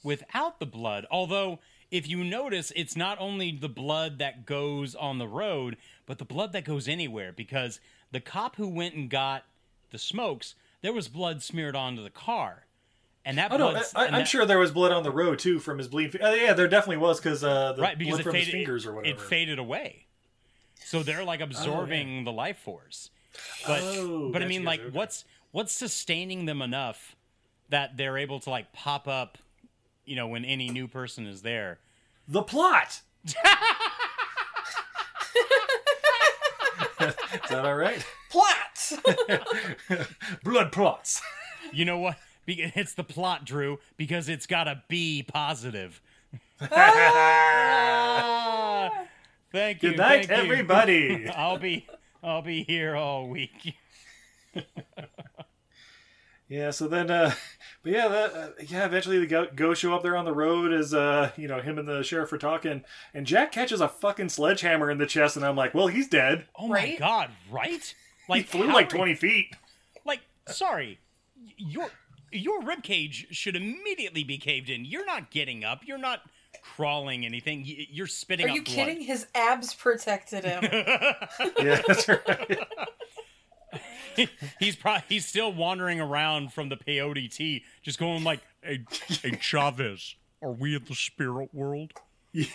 without the blood. Although if you notice it's not only the blood that goes on the road, but the blood that goes anywhere because the cop who went and got the smokes, there was blood smeared onto the car. And that Oh no, I, I'm that- sure there was blood on the road too from his bleeding. Uh, yeah, there definitely was because uh, the right because blood from faded, his fingers or whatever. It faded away. So they're like absorbing oh, the life force. But Oh, but I gotcha, mean like okay. what's what's sustaining them enough that they're able to like pop up, you know, when any new person is there. the plot. <laughs> Is that all right? Plots. <laughs> Blood plots. You know what? It's the plot, Drew, because it's got to be positive. <laughs> Ah! Thank you. Good night, thank you. everybody. <laughs> I'll be I'll be here all week. <laughs> Yeah, so then, uh, but yeah, that, uh, yeah, eventually the go, go show up there on the road as, uh, you know, him and the sheriff are talking, and Jack catches a fucking sledgehammer in the chest, and I'm like, well, he's dead. Oh my Right? god, right? <laughs> He flew how like are- 20 feet. Like, sorry, y- your your rib cage should immediately be caved in. You're not getting up. You're not crawling anything. You're spitting Are up you blood. kidding? His abs protected him. <laughs> Yeah, that's right. <laughs> he's probably he's still wandering around from the peyote tea, just going like, "Hey, hey Chavez, are we in the spirit world?" He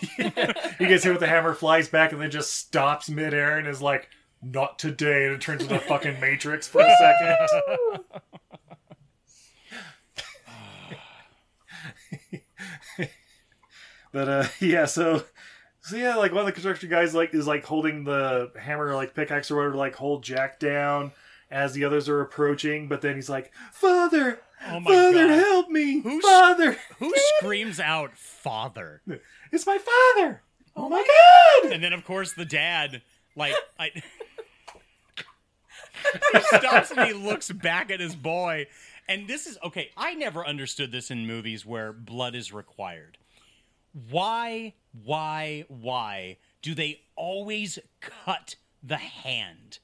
gets hit with the hammer, flies back, and then just stops midair and is like, not today, and it turns into fucking Matrix for a second. <laughs> but uh <laughs> yeah so so yeah like one of the construction guys like is like holding the hammer like pickaxe or whatever to like hold jack down as the others are approaching but then he's like father Oh my father God. help me Who's- father Who <laughs> screams out "Father"? <laughs> it's my father oh my god And then of course the dad, like I. he stops and he looks back at his boy. And this is okay. I never understood this in movies where blood is required. Why, why, why do they always cut the hand?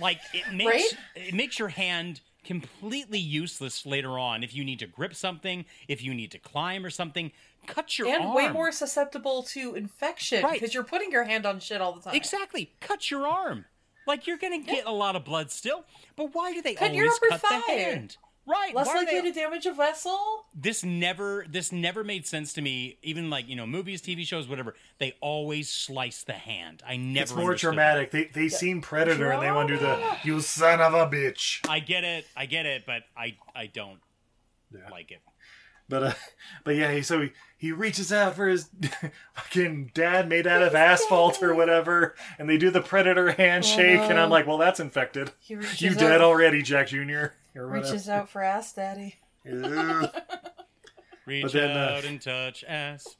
Like it <laughs> makes Right? it makes your hand completely useless later on if you need to grip something, if you need to climb or something. Cut your arm. and arm. way more susceptible to infection Right. because you're putting your hand on shit all the time. Exactly. Cut your arm. Like you're gonna get a lot of blood still, but why do they Cut always cut thigh. the hand? Right. Less likely they- to damage a vessel. this never this never made sense to me. Even like you know movies, TV shows, whatever. They always slice the hand. I never. It's more understood dramatic. They they seem predator and they want to do the Drama. you son of a bitch. I get it. I get it, but I I don't Yeah. like it. But uh, but yeah, he, so he, he reaches out for his <laughs> fucking dad made out of asphalt or whatever, and they do the predator handshake, and I'm like, well, that's infected. He <laughs> reaches You out, dead already, Jack Jr. Or. Reaches out for ass daddy. Ew. <laughs> Reach then, uh, out and touch ass.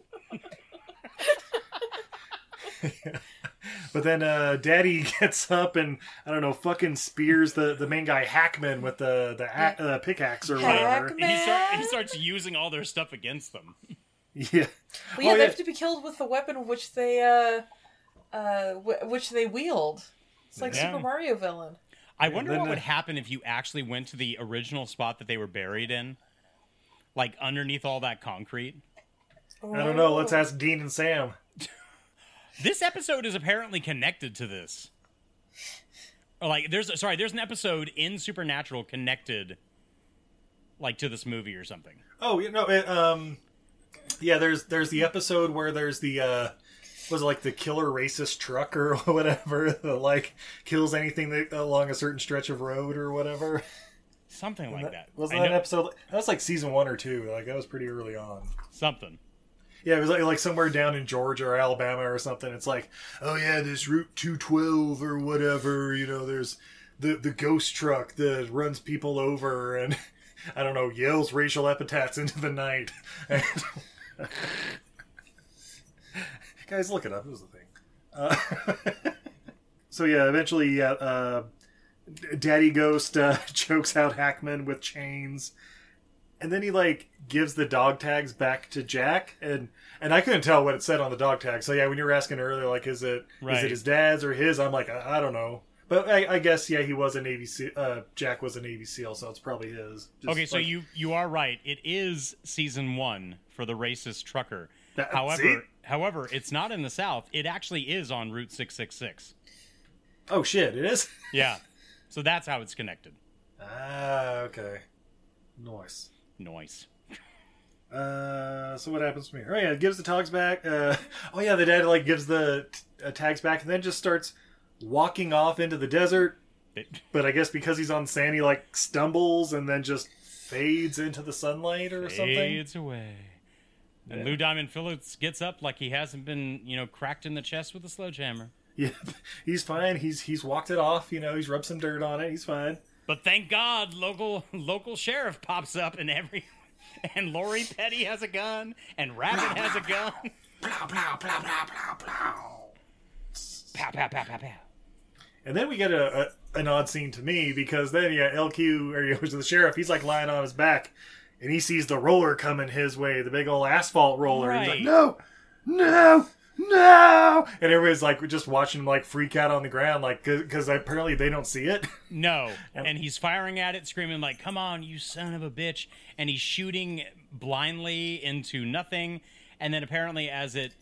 But then uh, Daddy <laughs> gets up and I don't know, fucking spears the, the main guy Hackman with the the a- uh, pickaxe or whatever. Hackman. And he, start, he starts using all their stuff against them. <laughs> Yeah. Well, yeah, Oh, they have to be killed with the weapon which they uh uh wh- which they wield. It's like Yeah. Super Mario villain. I wonder what uh, would happen if you actually went to the original spot that they were buried in, like underneath all that concrete. I don't know. Let's ask Dean and Sam. <laughs> This episode is apparently connected to this. Like there's sorry, there's an episode in Supernatural connected like to this movie or something. Oh, you know, it, um, yeah. There's there's the episode where there's the uh, was it like the killer racist truck or <laughs> whatever that like kills anything that, along a certain stretch of road or whatever. Something like that. Wasn't I that an know- episode? That was like season one or two. Like that was pretty early on. something. Yeah, it was like like somewhere down in Georgia or Alabama or something. It's like, oh yeah, this Route two twelve or whatever. You know, there's the the ghost truck that runs people over and <laughs> I don't know yells racial epithets into the night. <laughs> And Guys, look it up. It was the thing. Uh, <laughs> so yeah, eventually, yeah, uh, Daddy Ghost uh, <laughs> chokes out Hackman with chains and then he like gives the dog tags back to Jack, and and I couldn't tell what it said on the dog tag. So yeah, when you were asking earlier, like, is it is Right. it his dad's or his? I'm like, I, I don't know, but I, I guess yeah, he was a Navy SEAL. Uh, Jack was a Navy SEAL, so it's probably his. Just Okay, so like- you you are right. It is season 1 for the racist trucker. That- however, see? however, it's not in the south. It actually is on Route 666. oh shit, it is. <laughs> Yeah. so that's how it's connected. ah, okay, nice. Noise. Uh, so what happens from here? Oh yeah, it gives the tags back. Uh, oh yeah, the dad like gives the uh, tags back, and then just starts walking off into the desert. It- <laughs> But I guess because he's on sand, he like stumbles and then just fades into the sunlight or something. fades away. And Lou Diamond Phillips gets up like he hasn't been, you know, cracked in the chest with a sledgehammer. Yeah, <laughs> he's fine. He's he's walked it off. You know, he's rubbed some dirt on it. He's fine. But thank God, local local sheriff pops up and every <laughs> and Lori Petty has a gun and Rabbit has a gun. Plow, plow, plow, plow, plow, plow. Pow pow pow pow pow. And then we get a, a an odd scene to me because then yeah, LQ <laughs> or the sheriff, he's like lying on his back, and he sees the roller coming his way, the big old asphalt roller. Right. He's like, no, no, no, and everybody's like just watching him like freak out on the ground, like because apparently they don't see it. <laughs> No, and he's firing at it, screaming like, "Come on, you son of a bitch!" And he's shooting blindly into nothing. And then apparently, as it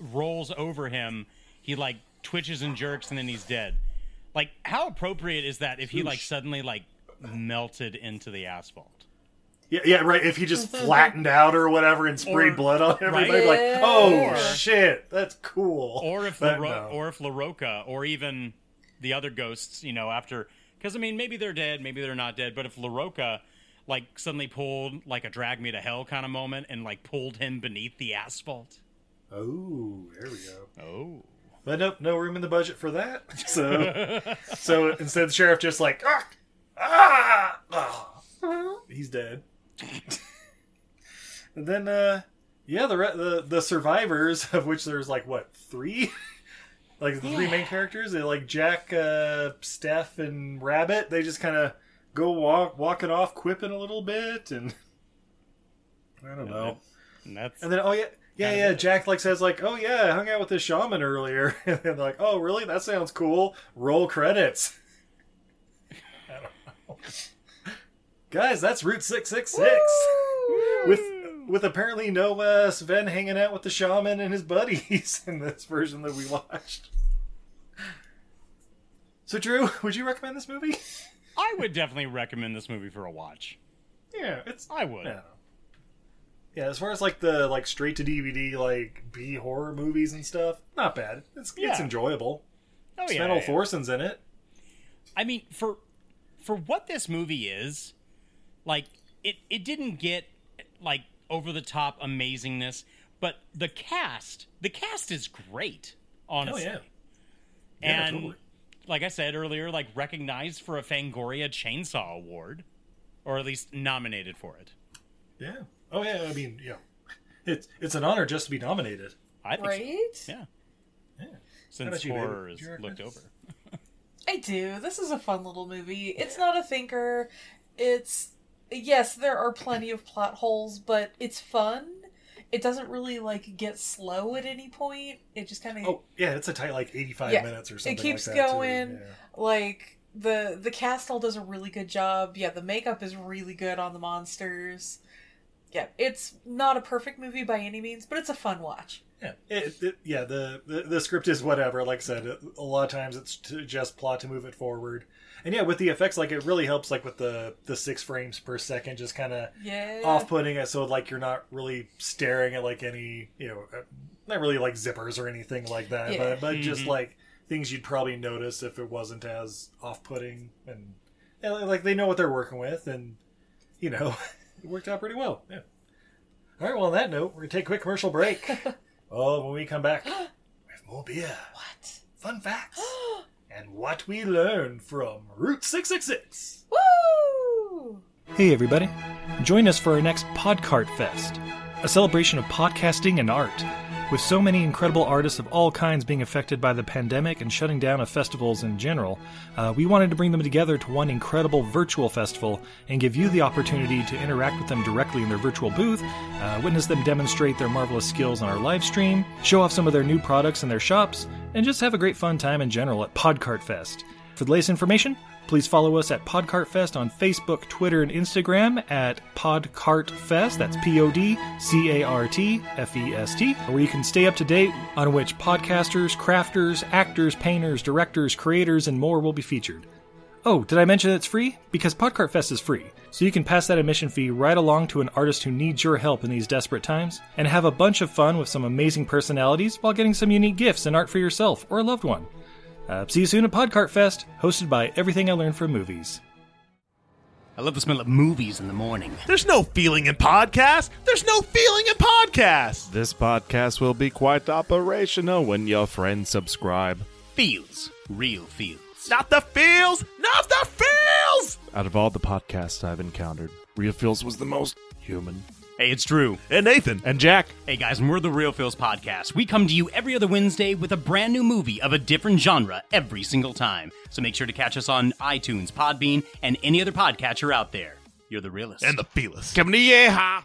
rolls over him, he like twitches and jerks, and then he's dead. Like, how appropriate is that if he like suddenly like melted into the asphalt? Yeah, yeah, right. If he just <laughs> flattened out or whatever and sprayed Or- blood on everybody, right? like, oh Or- shit, that's cool. or if But La no. or if LaRocca or even the other ghosts, you know, after because I mean maybe they're dead, maybe they're not dead, but if LaRocca like suddenly pulled like a drag me to hell kind of moment and like pulled him beneath the asphalt. oh, there we go. Oh. But nope, no room in the budget for that. <laughs> <laughs> So, so instead, the sheriff just like, ah, ah, ah. he's dead. And <laughs> then, uh, yeah, the, re- the the survivors <laughs> of which there's like what three, <laughs> Like the three main characters, they like Jack, uh, Steph, and Rabbit. They just kind of go walk walking off, quipping a little bit, and I don't know. And that's And then oh yeah. Yeah, yeah. Jack like says like, "Oh yeah, I hung out with this shaman earlier," and they're like, "Oh really? That sounds cool." Roll credits. I don't know. Guys, that's Route six six six with with apparently no uh, Sven hanging out with the shaman and his buddies <laughs> in this version that we watched. So, Drew, <laughs> would you recommend this movie? I would definitely recommend this movie for a watch. Yeah, it's I would. yeah. Yeah, as far as like the like straight to DVD like B horror movies and stuff, not bad. It's it's enjoyable. Oh yeah. Sven yeah. Thorsen's in it. I mean, for for what this movie is, like it it didn't get like over the top amazingness, but the cast, the cast is great. Honestly, Oh yeah. Yeah, and totally. like I said earlier, like recognized for a Fangoria Chainsaw Award, or at least nominated for it. Yeah. Oh yeah. I mean, yeah. It's it's an honor just to be nominated. I think so. Right? Yeah. Yeah. Since about you, horror is looked over. I do. This is a fun little movie. It's not a thinker. It's yes, there are plenty of plot holes, but it's fun. It doesn't really like get slow at any point. It just kind of Oh yeah, it's a tight like eighty five Yeah, minutes or something. it keeps like going. Yeah. like the the cast all does a really good job. Yeah, the makeup is really good on the monsters. Yeah, it's not a perfect movie by any means, but it's a fun watch. Yeah, it, it, yeah. The, the the script is whatever. Like I said, a lot of times it's to just plot to move it forward. And yeah, with the effects, like it really helps. Like with the the six frames per second, just kind of Yeah. off putting it, so like you're not really staring at like any you know, uh, not really like zippers or anything like that, Yeah. but but just like things you'd probably notice if it wasn't as off putting, and, and like they know what they're working with, and you know, <laughs> it worked out pretty well. Yeah. All right. Well, on that note, we're gonna take a quick commercial break. <laughs> oh, when we come back, <gasps> we have more beer, What? fun facts, <gasps> and what we learned from Route Six Six Six. Woo! Hey, everybody. Join us for our next Podcart Fest, a celebration of podcasting and art. With so many incredible artists of all kinds being affected by the pandemic and shutting down of festivals in general, uh, we wanted to bring them together to one incredible virtual festival and give you the opportunity to interact with them directly in their virtual booth, uh, witness them demonstrate their marvelous skills on our live stream, show off some of their new products in their shops, and just have a great fun time in general at Podcart Fest. For the latest information, please follow us at Podcartfest on Facebook, Twitter, and Instagram at Podcartfest. That's P O D C A R T F E S T, where you can stay up to date on which podcasters, crafters, actors, painters, directors, creators, and more will be featured. Oh, did I mention it's free? Because Podcart Fest is free, so you can pass that admission fee right along to an artist who needs your help in these desperate times, and have a bunch of fun with some amazing personalities while getting some unique gifts and art for yourself or a loved one. Uh, see you soon at Podcart Fest, hosted by Everything I Learned from Movies. I love the smell of movies in the morning. There's no feeling in podcasts. There's no feeling in podcasts. This podcast will be quite operational when your friends subscribe. Feels, real feels. Not the feels. Not the feels. Out of all the podcasts I've encountered, Reel Feels was the most human. Hey, it's Drew. And Nathan. And Jack, Hey guys, and we're the Reel Feels Podcast. We come to you every other Wednesday with a brand new movie of a different genre every single time. So make sure to catch us on iTunes, Podbean, and any other podcatcher out there. You're the realest. And the feelers. come to Yeehaw!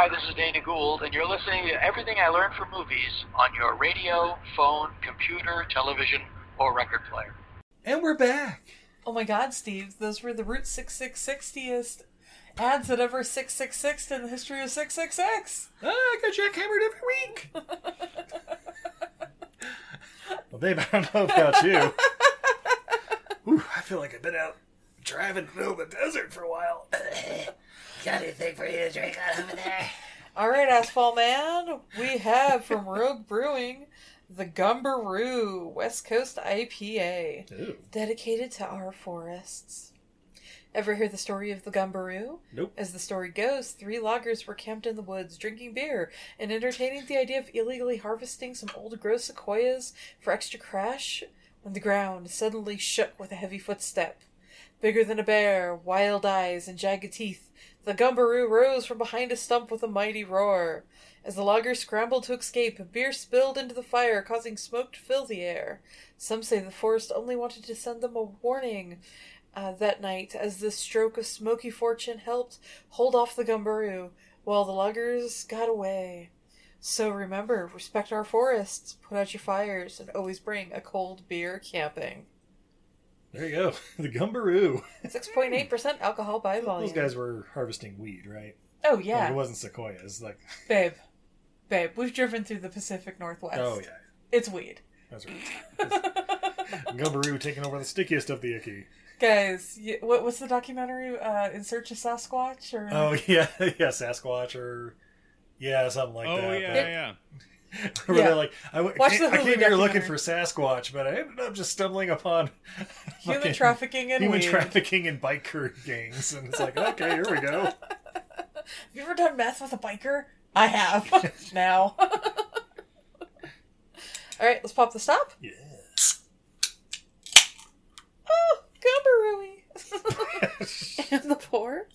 Hi, this is Dana Gould, and you're listening to Everything I Learned from Movies on your radio, phone, computer, television, or record player. And we're back. Oh my god, Steve, those were the Route 6660th ads that ever 666 in the history of 666. Ah, I got jackhammered every week. <laughs> well, babe, I don't know about you. Ooh, I feel like I've been out driving in the middle of the desert for a while. Got anything for you to drink out over there? <laughs> All right, Asphalt Man, we have from Rogue Brewing the Gumberoo West Coast IPA, Ooh. dedicated to our forests. Ever hear the story of the Gumberoo? Nope. As the story goes, three loggers were camped in the woods, drinking beer and entertaining the idea of illegally harvesting some old gross sequoias for extra cash when the ground suddenly shook with a heavy footstep. Bigger than a bear, wild eyes, and jagged teeth, the Gumberoo rose from behind a stump with a mighty roar. As the loggers scrambled to escape, beer spilled into the fire, causing smoke to fill the air. Some say the forest only wanted to send them a warning uh, that night, as this stroke of smoky fortune helped hold off the Gumberoo, while the loggers got away. So remember, respect our forests, put out your fires, and always bring a cold beer camping. There you go. <laughs> The Gumberoo. <laughs> 6.8% alcohol by volume. Those guys were harvesting weed, right? Oh, Like, yeah. it wasn't sequoias. Like, <laughs> Babe. Babe, we've driven through the Pacific Northwest. oh yeah, It's weed. that's right. Gumberoo taking over the stickiest of the icky. Guys, what, what's the documentary? Uh, In Search of Sasquatch? Or Oh yeah, yeah, Sasquatch or yeah, something like oh that. yeah, but- yeah. <laughs> Where Yeah. they're like, I, w- Watch came, the I came here looking for Sasquatch, but I ended up just stumbling upon <laughs> Human trafficking and human weed. trafficking and biker gangs, and it's like, okay, here we go. <laughs> Have you ever done meth with a biker? I have. now. Alright, let's pop the stop. Yeah. Oh, Gumbarooey. and the pour.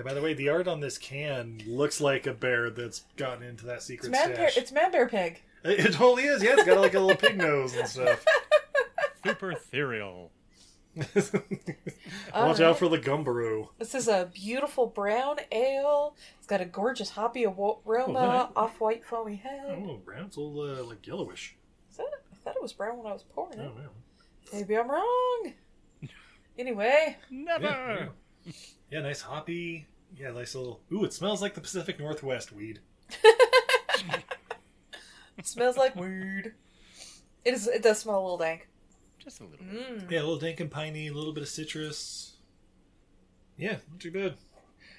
Yeah, by the way, the art on this can looks like a bear that's gotten into that It's secret man, bear, stash. it's man bear pig. It, it totally is. Yeah, it's got like a little pig nose and stuff. <laughs> Super ethereal. <laughs> Watch Alright. out for the Gumberoo. This is a beautiful brown ale. It's got a gorgeous hoppy aro- Oh, aroma, off-white foamy head. Oh, brown. It's a little uh, like yellowish. Is that? I thought it was brown when I was pouring Oh, it. yeah. Maybe I'm wrong. Anyway, Never. Yeah, there yeah, nice hoppy. Yeah, nice little. Ooh, it smells like the Pacific Northwest weed. it <laughs> smells like weed. It is. It does smell a little dank. Just a little. Mm. Yeah, a little dank and piney, a little bit of citrus. Yeah, not too bad. It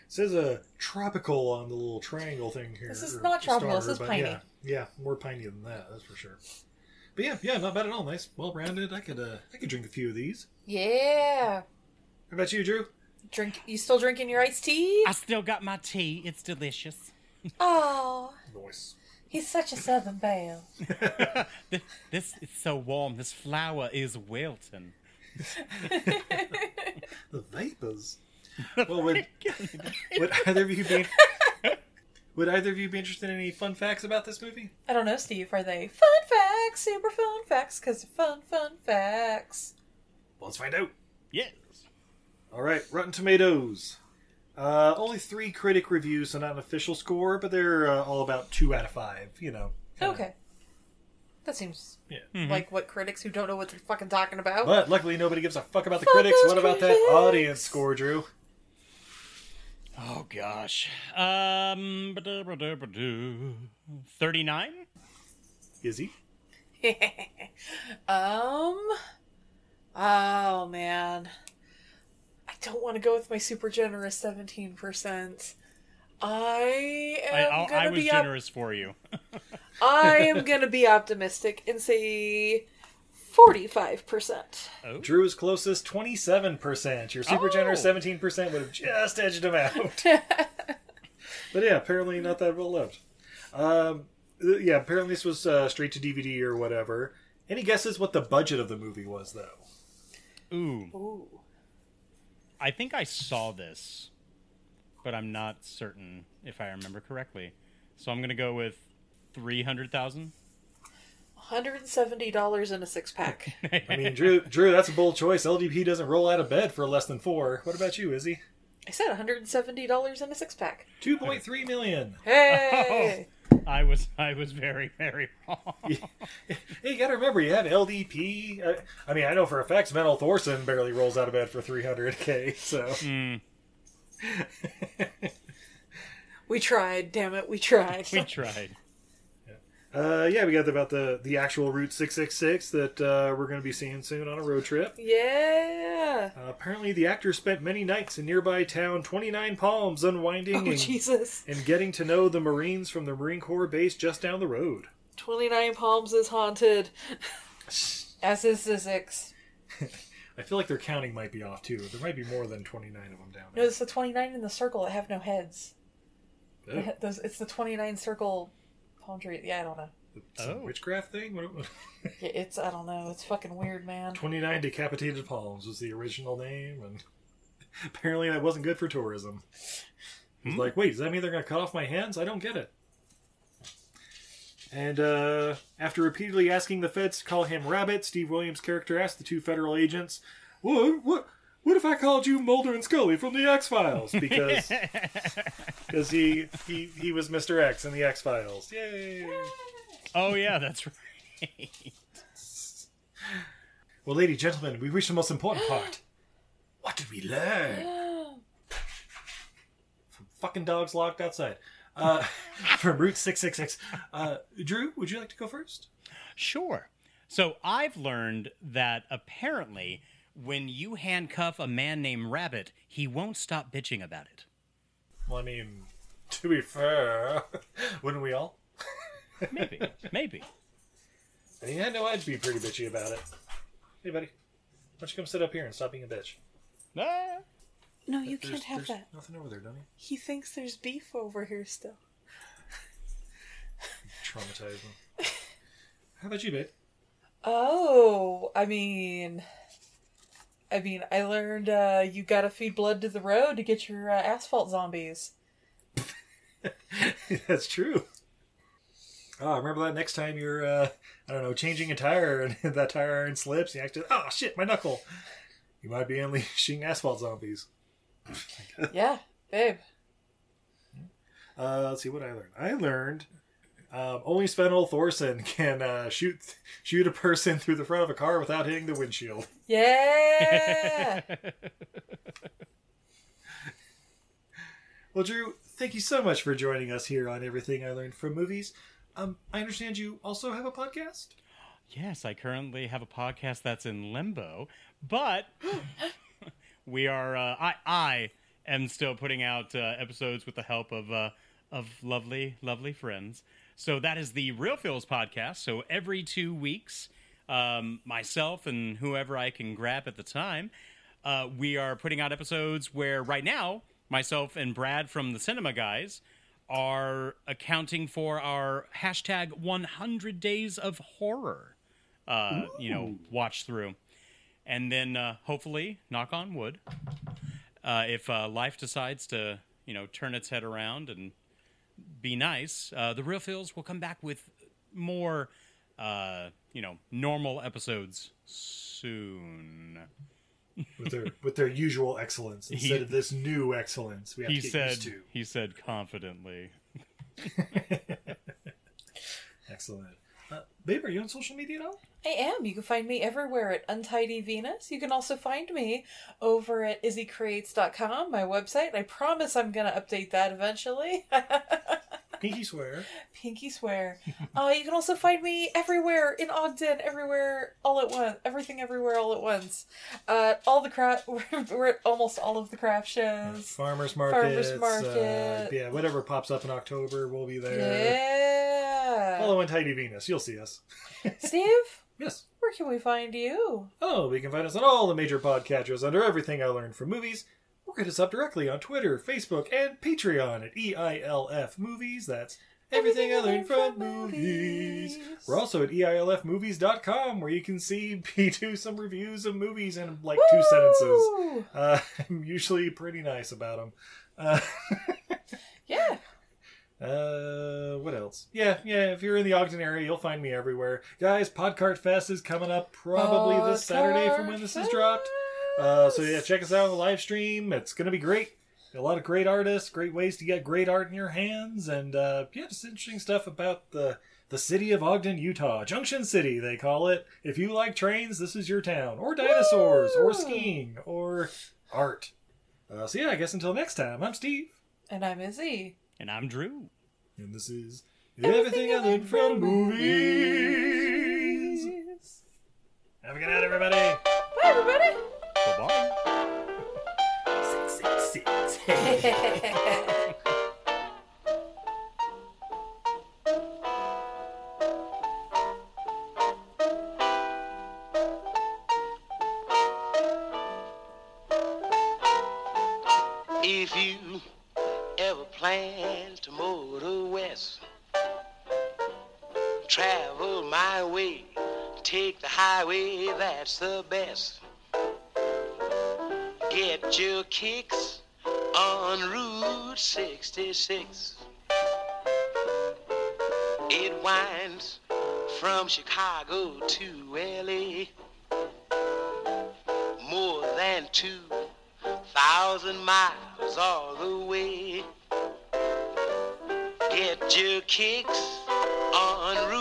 says a tropical on the little triangle thing here. This is not tropical, this is piney. Yeah, yeah, more piney than that. That's for sure. But yeah, yeah, not bad at all. Nice, well rounded. I could, uh, I could drink a few of these. Yeah. How about you, Drew? Drink. You still drinking your iced tea? I still got my tea. It's delicious. <laughs> Oh, Nice. he's such a southern belle. <laughs> This, this is so warm. This flower is wilting. <laughs> The vapors. Well, would, would either of you be? Would either of you be interested in any fun facts about this movie? I don't know, Steve. Are they fun facts? Super fun facts? Cause they're fun, fun facts. Well, let's find out. Yes. All right, Rotten Tomatoes. Uh, only three critic reviews, so not an official score, but they're uh, all about two out of five. You know. kinda- Okay. That seems Yeah. like what critics who don't know what they're fucking talking about. But luckily, nobody gives a fuck about the Fuck critics. those What about that critics. audience score, Drew? Oh gosh. Um. Thirty-nine. Izzy? <laughs> um. Oh man, I don't want to go with my super generous seventeen percent. I I, am I'll- gonna I was be op- generous for you. <laughs> I am gonna be optimistic and say forty-five percent. Oh. Drew is closest, 27%. Your super Oh. generous 17% would have just edged him out. <laughs> but yeah, apparently not that well loved. Um, yeah, apparently this was uh, straight to DVD or whatever. Any guesses what the budget of the movie was, though? Ooh. Ooh. I think I saw this, but I'm not certain if I remember correctly. So I'm gonna go with three hundred thousand. $170 in a six pack. <laughs> I mean, Drew, Drew, that's a bold choice. LDP doesn't roll out of bed for less than four. What about you, Izzy? I said $170 in a six pack. Two point three million. Hey! Oh, <laughs> I was I was very very <laughs> wrong. Hey, you gotta remember, you have LDP. Uh, I mean, I know for a fact Sven Ole Thorsen barely rolls out of bed for 300k. So Mm, We tried, damn it, we tried. <laughs> we tried. Uh, yeah, we got about the the actual Route six six six that uh, we're going to be seeing soon on a road trip. Yeah. Uh, apparently, the actor spent many nights in nearby town Twenty Nine Palms, unwinding Oh, and, Jesus. and getting to know the Marines from the Marine Corps base just down the road. 29 Palms is haunted. As is Zzyzx. <laughs> I feel like their counting might be off too. There might be more than twenty nine of them down there. No, it's the 29 in the circle that have no heads. there. They ha- those- It's the 29 circle palm tree. Yeah, I don't know. Some Oh. witchcraft thing. What- <laughs> Yeah, It's, I don't know. It's fucking weird, man. 29 Decapitated Palms was the original name, and <laughs> apparently that wasn't good for tourism. It's like, wait, does that mean they're going to cut off my hands? I don't get it. And uh, after repeatedly asking the feds to call him Rabbit, Steve Williams' character asked the two federal agents, "What? What? What if I called you Mulder and Scully from the X Files?" Because <laughs> because he, he he was Mr. X in the X Files. Yay! Oh yeah, that's right. Well, ladies and gentlemen, we reached the most important part. <gasps> What did we learn? <gasps> From fucking dogs locked outside. Uh, <laughs> from Route 666. Uh, Drew, would you like to go first? Sure. So I've learned that apparently when you handcuff a man named Rabbit, he won't stop bitching about it. Well, I mean, to be fair, <laughs> wouldn't we all? <laughs> Maybe. Maybe. I mean, I know I'd be pretty bitchy about it. Hey, buddy. Why don't you come sit up here and stop being a bitch? Ah. No, you There's- can't have there's that. Nothing over there, don't you? He thinks there's beef over here still. <laughs> Traumatize him. How about you, babe? Oh, I mean, I mean, I learned uh, you gotta feed blood to the road to get your uh, asphalt zombies. <laughs> That's true. Oh, remember that next time you're, uh, I don't know, changing a tire and <laughs> that tire iron slips, you actually, oh shit, my knuckle. You might be <laughs> unleashing asphalt zombies. yeah, babe. Uh, let's see what I learned. I learned um, only Sven Ole Thorsen <laughs> can uh, shoot shoot a person through the front of a car without hitting the windshield. Yeah. <laughs> Well, Drew, thank you so much for joining us here on Everything I Learned from Movies. Um, I understand you also have a podcast. Yes, I currently have a podcast that's in limbo, but <gasps> we are. Uh, I I am still putting out uh, episodes with the help of uh, of lovely lovely friends. So that is the Reel Feels podcast. So every two weeks, um, myself and whoever I can grab at the time, uh, we are putting out episodes where right now myself and Brad from the Cinema Guys are accounting for our hashtag 100 days of horror uh, you know watch through and then uh, hopefully knock on wood uh, if uh, life decides to you know turn its head around and be nice uh, the Reel Feels will come back with more uh, you know normal episodes soon with their with their usual excellence instead He- of this new excellence we have he to get said used to. he said confidently <laughs> Excellent. Uh, babe, are you on social media at all? I am. You can find me everywhere at Untidy Venus. You can also find me over at izzycreates.com, my website. I promise I'm going to update that eventually. <laughs> Pinky swear. Pinky swear. uh, you can also find me everywhere in Ogden, everywhere, all at once. Everything everywhere, all at once. Uh, all the craft. We're, <laughs> we're at almost all of the craft shows. Farmers markets. Farmers market. Uh, yeah, whatever pops up in October, we'll be there. Yeah. Follow Untidy Venus. You'll see us. <laughs> Steve? Yes. Where can we find you? Oh, we can find us on all the major podcatchers under Everything I Learned from Movies. Or hit us up directly on Twitter, Facebook, and Patreon at E EILF Movies. That's Everything, I Learned from, movies. We're also at E EILFmovies.com where you can see <laughs> me do some reviews of movies in like two sentences. Uh, <laughs> I'm usually pretty nice about them. Uh, Yeah. Uh, what else? Yeah, yeah. If you're in the Ogden area, you'll find me everywhere, guys. Podcart Fest is coming up probably this Saturday from when this is dropped. Uh, so yeah, check us out on the live stream. It's gonna be great. A lot of great artists, great ways to get great art in your hands, and uh, yeah, just interesting stuff about the the city of Ogden, Utah, Junction City they call it. If you like trains, this is your town, or dinosaurs, or skiing, or art. Uh, so yeah, I guess until next time, I'm Steve. And I'm Izzy. And I'm Drew. And this is Everything, I Learned from Movies. Have a good night, everybody. Bye, everybody. Bye bye Six, six, six. <laughs> best. Get your kicks on Route 66. It winds from Chicago to LA. More than two thousand miles all the way. Get your kicks on Route 66.